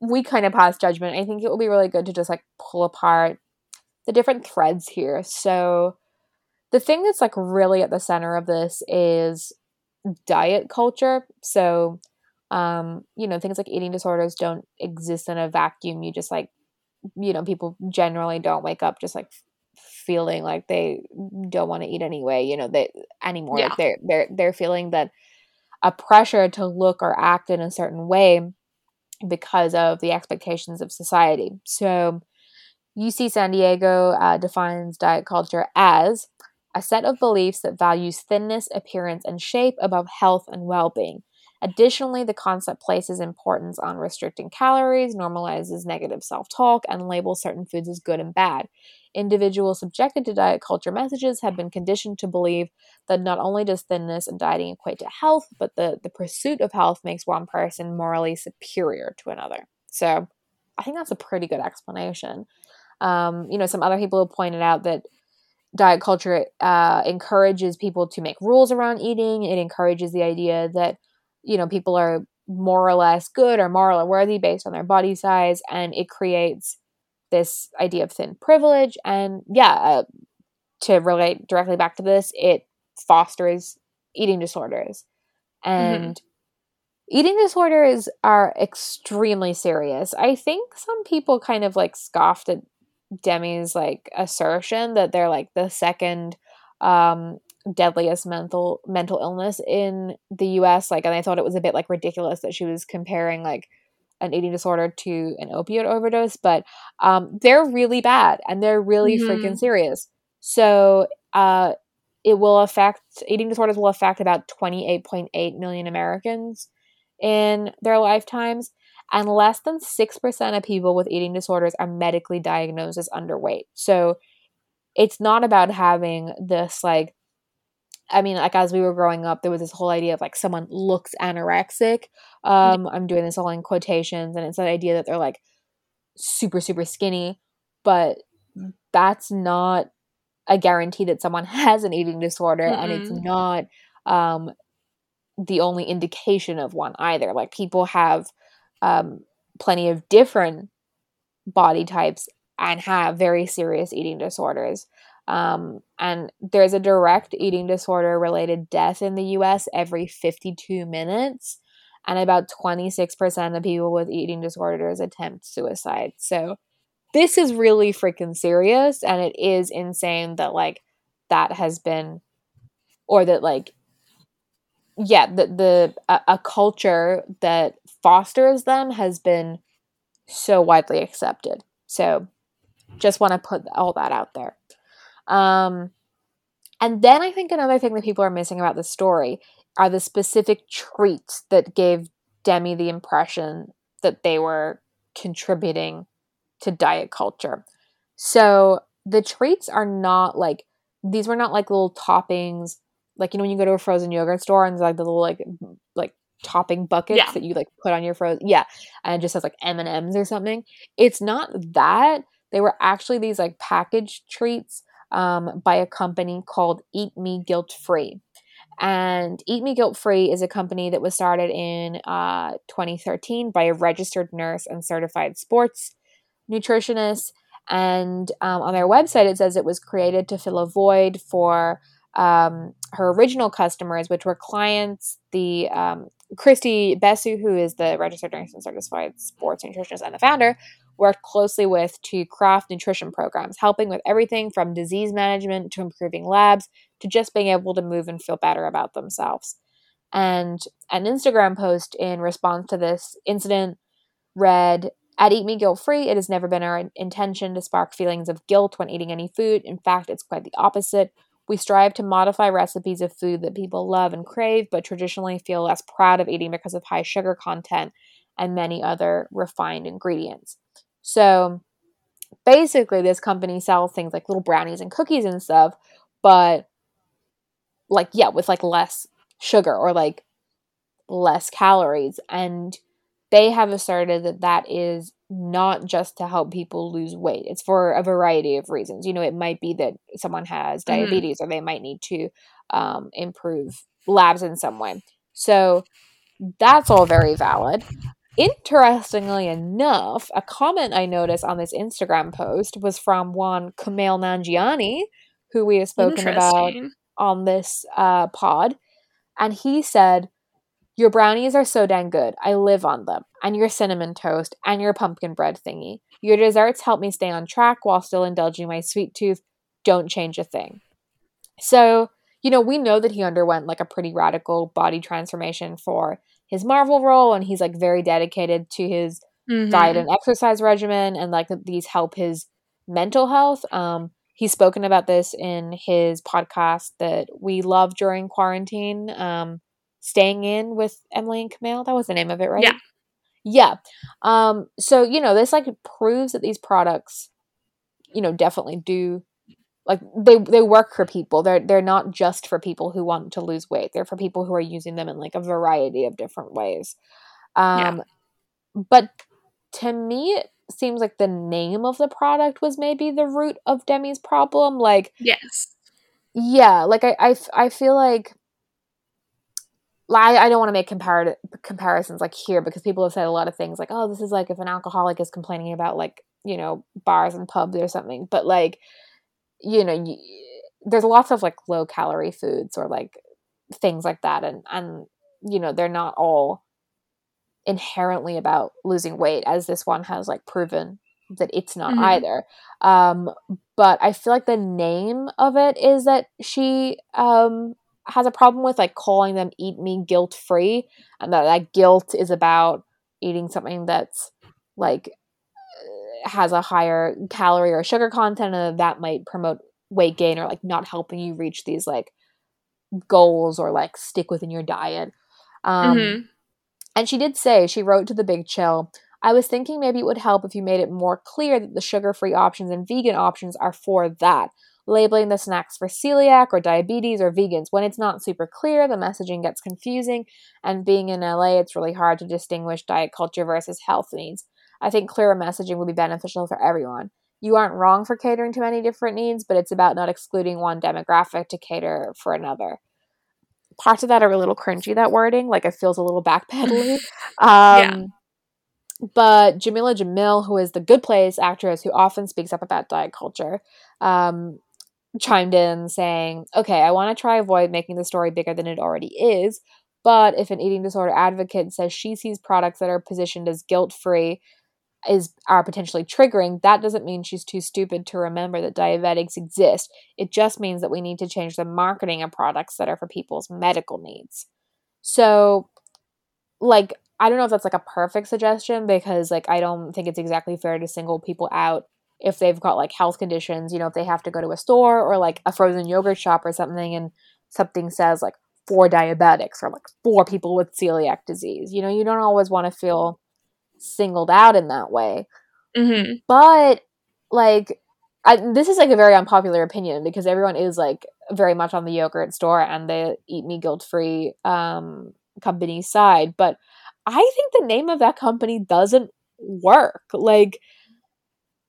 we kind of pass judgment, I think it will be really good to just like pull apart the different threads here. So the thing that's like really at the center of this is diet culture. So um, you know, things like eating disorders don't exist in a vacuum. You just like you know, people generally don't wake up just like feeling like they don't want to eat anyway, you know, they anymore. Yeah. Like they're they're they're feeling that a pressure to look or act in a certain way because of the expectations of society. So, UC San Diego uh, defines diet culture as a set of beliefs that values thinness, appearance, and shape above health and well being. Additionally, the concept places importance on restricting calories, normalizes negative self talk, and labels certain foods as good and bad. Individuals subjected to diet culture messages have been conditioned to believe that not only does thinness and dieting equate to health, but the, the pursuit of health makes one person morally superior to another. So I think that's a pretty good explanation. Um, you know, some other people have pointed out that diet culture uh, encourages people to make rules around eating. It encourages the idea that, you know, people are more or less good or moral or worthy based on their body size. And it creates this idea of thin privilege. And yeah, uh, to relate directly back to this, it fosters eating disorders. And eating disorders are extremely serious. I think some people kind of like scoffed at Demi's like assertion that they're like the second um deadliest mental mental illness in the US like and I thought it was a bit like ridiculous that she was comparing like an eating disorder to an opioid overdose but um they're really bad and they're really Mhm. freaking serious so uh it will affect eating disorders will affect about 28.8 million Americans in their lifetimes and less than 6% of people with eating disorders are medically diagnosed as underweight. So it's not about having this like I mean, like as we were growing up, there was this whole idea of like someone looks anorexic. Um, I'm doing this all in quotations, and it's that idea that they're like super, super skinny, but that's not a guarantee that someone has an eating disorder Mm-mm. and it's not um, the only indication of one either. Like people have um, plenty of different body types and have very serious eating disorders. Um, and there's a direct eating disorder related death in the US every 52 minutes. And about 26% of people with eating disorders attempt suicide. So this is really freaking serious. And it is insane that, like, that has been, or that, like, yeah, the, the a, a culture that fosters them has been so widely accepted. So just want to put all that out there. Um, and then I think another thing that people are missing about the story are the specific treats that gave Demi the impression that they were contributing to diet culture. So the treats are not like these were not like little toppings like you know when you go to a frozen yogurt store and like the little like like topping buckets yeah. that you like put on your frozen yeah and it just has like m&ms or something it's not that they were actually these like packaged treats um, by a company called eat me guilt free. And eat me guilt free is a company that was started in uh, 2013 by a registered nurse and certified sports nutritionist. And um, on their website it says it was created to fill a void for um, her original customers, which were clients, the um, Christy Bessu, who is the registered nurse and certified sports nutritionist and the founder, worked closely with to craft nutrition programs, helping with everything from disease management to improving labs to just being able to move and feel better about themselves. And an Instagram post in response to this incident read, at Eat Me Guilt Free, it has never been our intention to spark feelings of guilt when eating any food. In fact, it's quite the opposite. We strive to modify recipes of food that people love and crave, but traditionally feel less proud of eating because of high sugar content and many other refined ingredients. So basically, this company sells things like little brownies and cookies and stuff, but like, yeah, with like less sugar or like less calories. And they have asserted that that is not just to help people lose weight. It's for a variety of reasons. You know, it might be that someone has mm-hmm. diabetes mm-hmm. or they might need to um, improve labs in some way. So that's all very valid. Interestingly enough, a comment I noticed on this Instagram post was from one Kumail Nanjiani, who we have spoken about on this uh, pod. And he said, your brownies are so dang good. I live on them. And your cinnamon toast and your pumpkin bread thingy. Your desserts help me stay on track while still indulging my sweet tooth. Don't change a thing. So, you know, we know that he underwent like a pretty radical body transformation for his Marvel role, and he's like very dedicated to his mm-hmm. diet and exercise regimen, and like these help his mental health. Um, he's spoken about this in his podcast that we love during quarantine. Um, staying in with Emily and Kumail. That was the name of it, right? Yeah. Yeah. Um, so, you know, this like proves that these products, you know, definitely do like they they work for people. They're they're not just for people who want to lose weight. They're for people who are using them in like a variety of different ways. Um yeah. but to me it seems like the name of the product was maybe the root of Demi's problem. Like Yes. Yeah, like I I, I feel like I, I don't want to make compar- comparisons like here because people have said a lot of things like, oh, this is like if an alcoholic is complaining about like, you know, bars and pubs or something. But like, you know, you, there's lots of like low calorie foods or like things like that. And, and, you know, they're not all inherently about losing weight as this one has like proven that it's not mm-hmm. either. Um, but I feel like the name of it is that she um has a problem with like calling them eat me guilt free and that that guilt is about eating something that's like has a higher calorie or sugar content and that might promote weight gain or like not helping you reach these like goals or like stick within your diet um mm-hmm. and she did say she wrote to the big chill I was thinking maybe it would help if you made it more clear that the sugar free options and vegan options are for that labeling the snacks for celiac or diabetes or vegans. When it's not super clear, the messaging gets confusing, and being in LA, it's really hard to distinguish diet culture versus health needs. I think clearer messaging would be beneficial for everyone. you aren't wrong for catering to many different needs, but it's about not excluding one demographic to cater for another. Parts of that are a little cringy, that wording. Like it feels a little backpedaling. Um, yeah. But Jameela Jamil, who is the Good Place actress who often speaks up about diet culture, um, chimed in saying, Okay, I want to try avoid making the story bigger than it already is. But if an eating disorder advocate says she sees products that are positioned as guilt free is are potentially triggering, that doesn't mean she's too stupid to remember that diabetics exist. It just means that we need to change the marketing of products that are for people's medical needs. So, like, I don't know if that's like a perfect suggestion because, like, I don't think it's exactly fair to single people out if they've got like health conditions, you know, if they have to go to a store or like a frozen yogurt shop or something and something says like for diabetics or like for people with celiac disease. You know, you don't always want to feel singled out in that way. Mm-hmm. But like, I, this is like a very unpopular opinion because everyone is like very much on the yogurt store and the eat me guilt free um, company side. But I think the name of that company doesn't work. Like,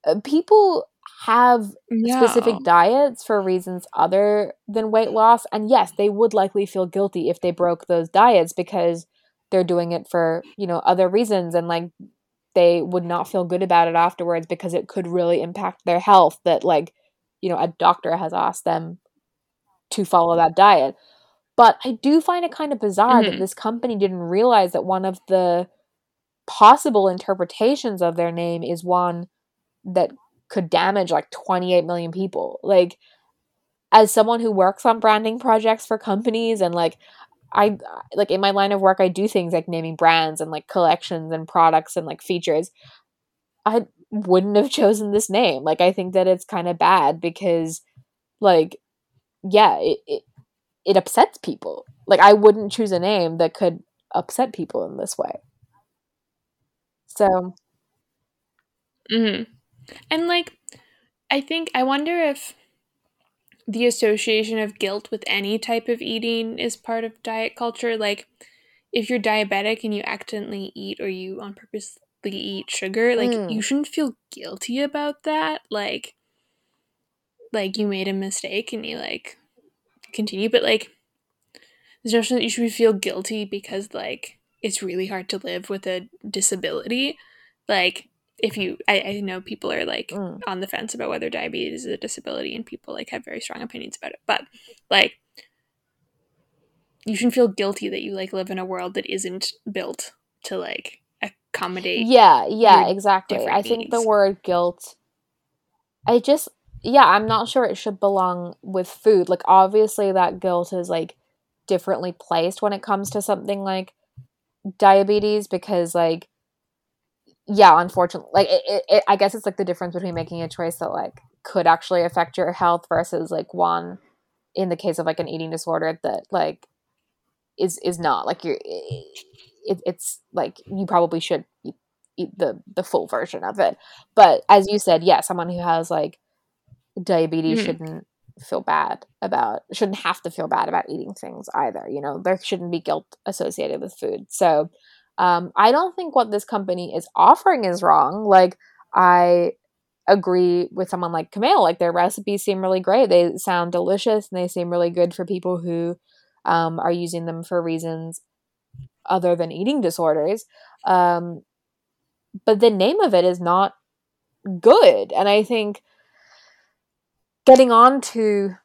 uh, people have yeah. specific diets for reasons other than weight loss. And yes, they would likely feel guilty if they broke those diets because they're doing it for, you know, other reasons and like they would not feel good about it afterwards because it could really impact their health that like, you know, a doctor has asked them to follow that diet. But I do find it kind of bizarre mm-hmm. that this company didn't realize that one of the possible interpretations of their name is one that could damage like 28 million people. Like as someone who works on branding projects for companies and like I like in my line of work I do things like naming brands and like collections and products and like features. I wouldn't have chosen this name. Like I think that it's kind of bad because like yeah, it, it it upsets people. Like I wouldn't choose a name that could upset people in this way. So mm-hmm. And like, I think, I wonder if the association of guilt with any type of eating is part of diet culture. Like, if you're diabetic and you accidentally eat or you on purposely eat sugar, like, mm. you shouldn't feel guilty about that. Like, like you made a mistake and you like continue, but like, there's no that you should feel guilty because like it's really hard to live with a disability. Like, if you I, I know people are like mm. on the fence about whether diabetes is a disability and people like have very strong opinions about it but like you shouldn't feel guilty that you like live in a world that isn't built to like accommodate yeah yeah exactly. I think the word guilt i just yeah i'm not sure it should belong with food. Like obviously that guilt is like differently placed when it comes to something like diabetes because like yeah, unfortunately, like it, it, it, I guess it's like the difference between making a choice that like could actually affect your health versus like one in the case of like an eating disorder that like is is not like you're it, it's like you probably should eat, eat the the full version of it. But as you said yeah someone who has like diabetes mm-hmm. shouldn't feel bad about shouldn't have to feel bad about eating things either you know? There shouldn't be guilt associated with food. So um, I don't think what this company is offering is wrong. Like, I agree with someone like Kumail. Like, their recipes seem really great. They sound delicious and they seem really good for people who um, are using them for reasons other than eating disorders. Um, but the name of it is not good. And I think getting on to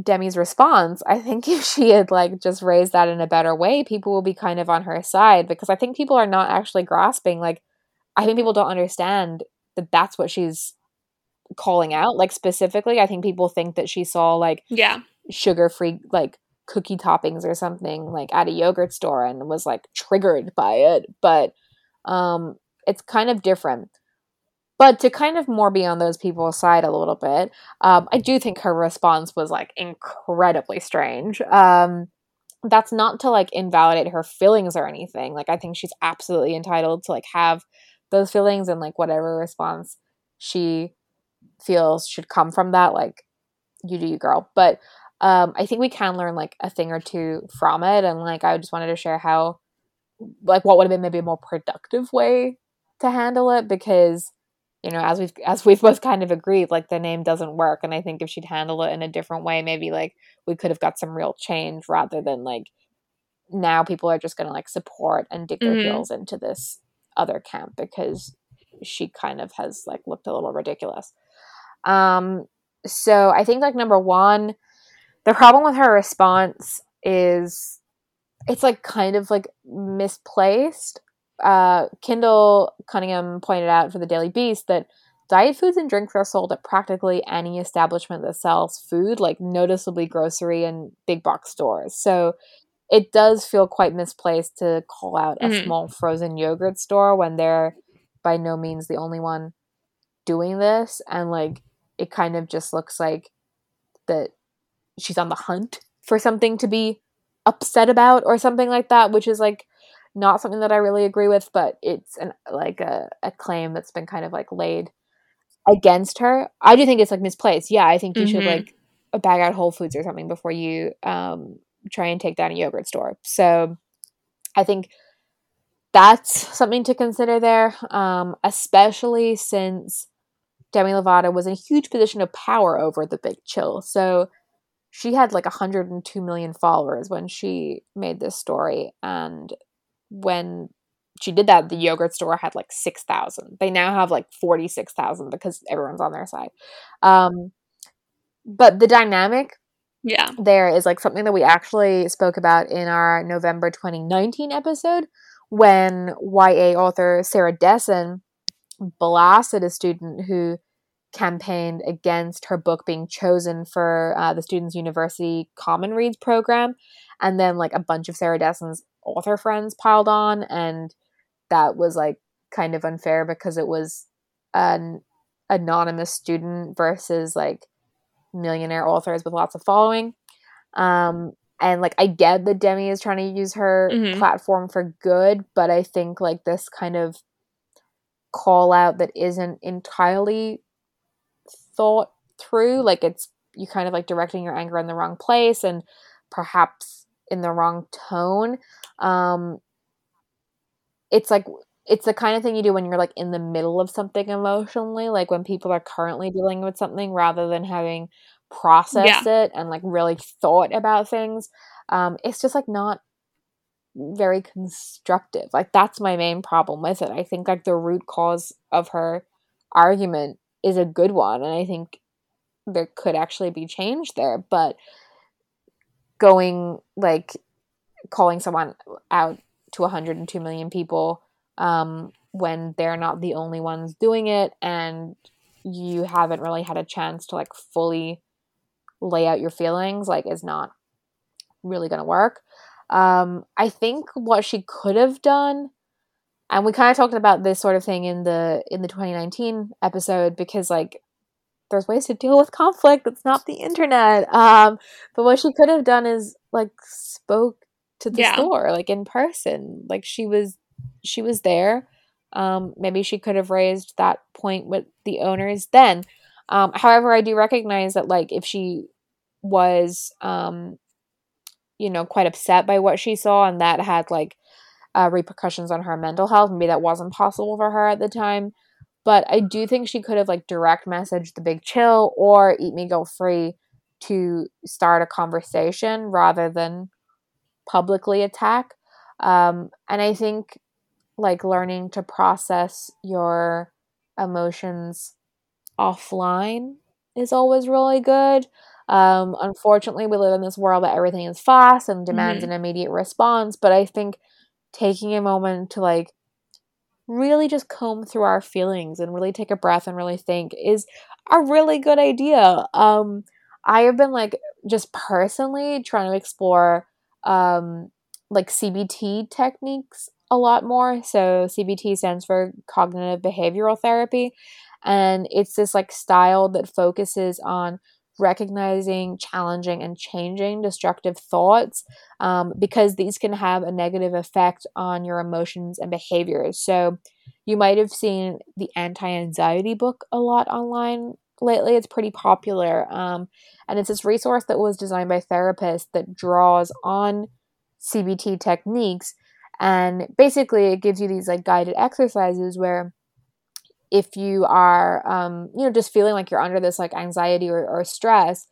Demi's response, I think if she had like just raised that in a better way, people will be kind of on her side because I think people are not actually grasping like I think people don't understand that that's what she's calling out like specifically. I think people think that she saw like yeah, sugar-free like cookie toppings or something like at a yogurt store and was like triggered by it, but um it's kind of different. But to kind of more be on those people's side a little bit, um, I do think her response was like incredibly strange. Um, that's not to like invalidate her feelings or anything. Like I think she's absolutely entitled to like have those feelings and like whatever response she feels should come from that. Like you do you, girl. But um, I think we can learn like a thing or two from it. And like I just wanted to share how like what would have been maybe a more productive way to handle it because you know, as we've as we've both kind of agreed, like the name doesn't work. And I think if she'd handle it in a different way, maybe like we could have got some real change rather than like now people are just gonna like support and dig their Mhm. heels into this other camp because she kind of has like looked a little ridiculous. Um so I think like number one, the problem with her response is it's like kind of like misplaced. Uh, Kindle Cunningham pointed out for the Daily Beast that diet foods and drinks are sold at practically any establishment that sells food, like noticeably grocery and big box stores. So it does feel quite misplaced to call out a Mhm. small frozen yogurt store when they're by no means the only one doing this. And like it kind of just looks like that she's on the hunt for something to be upset about or something like that, which is like not something that I really agree with, but it's an like a, a claim that's been kind of like laid against her. I do think it's like misplaced. Yeah, I think you should Mhm. like bag out Whole Foods or something before you um try and take down a yogurt store. So I think that's something to consider there, um, especially since Demi Lovato was in a huge position of power over the Big Chill. So she had like 102 million followers when she made this story. And when she did that, the yogurt store had like 6,000. They now have like 46,000 because everyone's on their side. Um, but the dynamic Yeah. there is like something that we actually spoke about in our November 2019 episode when YA author Sarah Dessen blasted a student who campaigned against her book being chosen for uh, the Students University Common Reads program. And then, like, a bunch of Sarah Dessen's author friends piled on, and that was like kind of unfair because it was an anonymous student versus like millionaire authors with lots of following. Um, and like I get that Demi is trying to use her Mhm. platform for good, but I think like this kind of call out that isn't entirely thought through, like it's you kind of like directing your anger in the wrong place and perhaps in the wrong tone. Um it's like it's the kind of thing you do when you're like in the middle of something emotionally, like when people are currently dealing with something rather than having processed it and like really thought about things. Um, it's just like not very constructive. Like that's my main problem with it. I think like the root cause of her argument is a good one, and I think there could actually be change there. But going like calling someone out to 102 million people um, when they're not the only ones doing it and you haven't really had a chance to like fully lay out your feelings like is not really going to work. Um, i think what she could have done and we kind of talked about this sort of thing in the in the 2019 episode because like there's ways to deal with conflict. It's not the internet. Um, but what she could have done is like spoke to the Yeah. store like in person. Like she was she was there. Um maybe she could have raised that point with the owners then. Um however i do recognize that like if she was um you know quite upset by what she saw and that had like uh, repercussions on her mental health maybe that wasn't possible for her at the time but i do think she could have like direct messaged the big chill or eat me guilt free to start a conversation rather than publicly attack um, and i think like learning to process your emotions offline is always really good um, unfortunately we live in this world that everything is fast and demands Mhm. an immediate response but i think taking a moment to like really just comb through our feelings and really take a breath and really think is a really good idea. Um i have been like just personally trying to explore um like cbt techniques a lot more. So cbt stands for cognitive behavioral therapy and it's this like style that focuses on recognizing challenging and changing destructive thoughts um, because these can have a negative effect on your emotions and behaviors. So, you might have seen the anti anxiety book a lot online lately. It's pretty popular. Um, and it's this resource that was designed by therapists that draws on CBT techniques. And basically, it gives you these like guided exercises where if you are um, you know just feeling like you're under this like anxiety or, or stress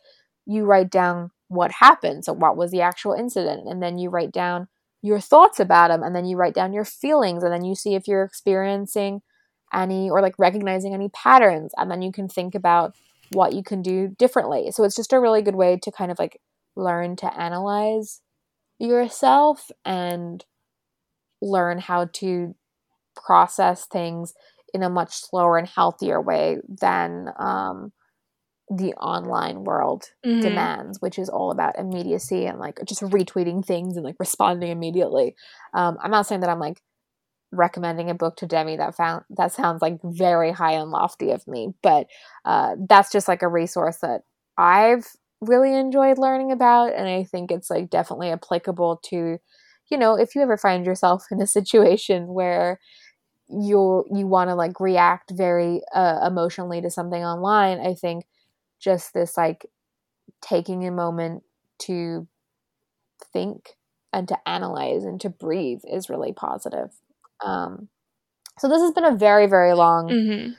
you write down what happened. So what was the actual incident? And then you write down your thoughts about them and then you write down your feelings and then you see if you're experiencing any or like recognizing any patterns and then you can think about what you can do differently. So it's just a really good way to kind of like learn to analyze yourself and learn how to process things in a much slower and healthier way than um, the online world mm-hmm. demands, which is all about immediacy and like just retweeting things and like responding immediately. Um, I'm not saying that I'm like recommending a book to Demi that found that sounds like very high and lofty of me, but uh, that's just like a resource that I've really enjoyed learning about, and I think it's like definitely applicable to, you know, if you ever find yourself in a situation where you you want to like react very uh, emotionally to something online i think just this like taking a moment to think and to analyze and to breathe is really positive um so this has been a very very long mm-hmm.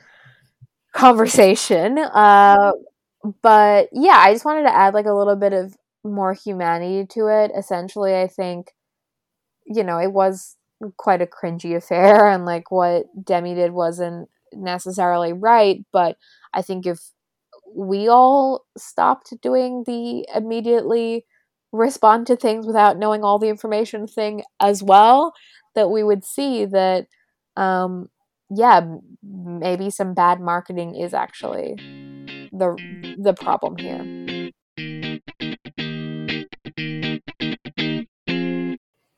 conversation uh but yeah i just wanted to add like a little bit of more humanity to it essentially i think you know it was quite a cringy affair and like what Demi did wasn't necessarily right, but I think if we all stopped doing the immediately respond to things without knowing all the information thing as well, that we would see that um yeah, maybe some bad marketing is actually the the problem here.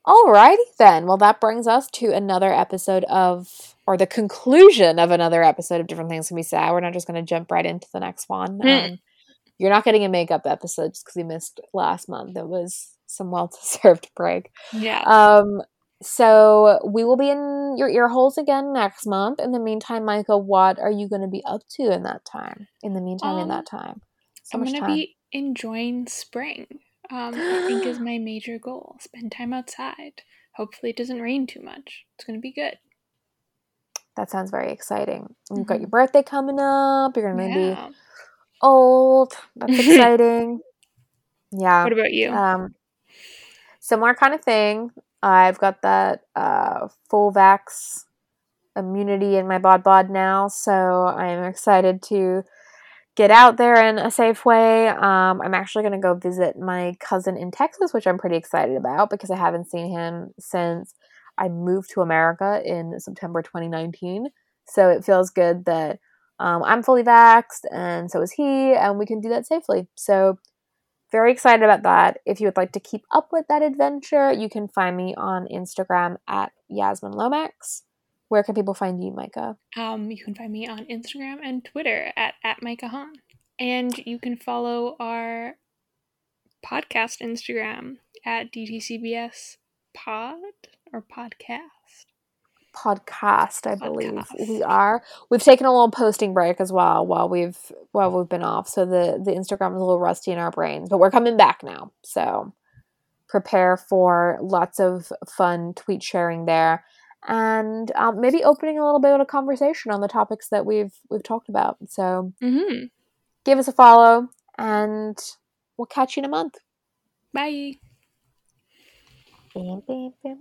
Alrighty then. Well, that brings us to another episode of, or the conclusion of another episode of Different Things Can Be Said. We're not just going to jump right into the next one. Mm. Um, you're not getting a makeup episode just because we missed last month. It was some well deserved break. Yeah. Um. So we will be in your ear holes again next month. In the meantime, Micah, what are you going to be up to in that time? In the meantime, um, in that time, so I'm going to be enjoying spring um, I think is my major goal. Spend time outside. Hopefully, it doesn't rain too much. It's going to be good. That sounds very exciting. You've got mm-hmm. your birthday coming up. You're going to yeah. be old. That's exciting. yeah. What about you? Um, similar kind of thing. I've got that uh, full vax immunity in my bod bod now, so I'm excited to get out there in a safe way. Um, I'm actually going to go visit my cousin in Texas, which I'm pretty excited about because I haven't seen him since I moved to America in September 2019. So it feels good that um, I'm fully vaxxed and so is he, and we can do that safely. So very excited about that. If you would like to keep up with that adventure, you can find me on Instagram at Yasmin Lomax. Where can people find you, Micah? Um, you can find me on Instagram and Twitter at, at Micah Hahn. And you can follow our podcast Instagram at DTCBS Pod or Podcast. Podcast, I believe podcast. we are. We've taken a little posting break as well while we've while we've been off, so the the Instagram is a little rusty in our brains, but we're coming back now. So prepare for lots of fun tweet sharing there and um, maybe opening a little bit of a conversation on the topics that we've we've talked about. So mm-hmm. give us a follow, and we'll catch you in a month. Bye.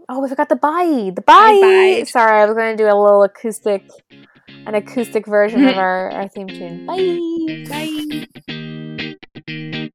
Oh, we forgot the bye. The bye. bye. Sorry, I was going to do a little acoustic, an acoustic version of our, our theme tune. Bye. Bye.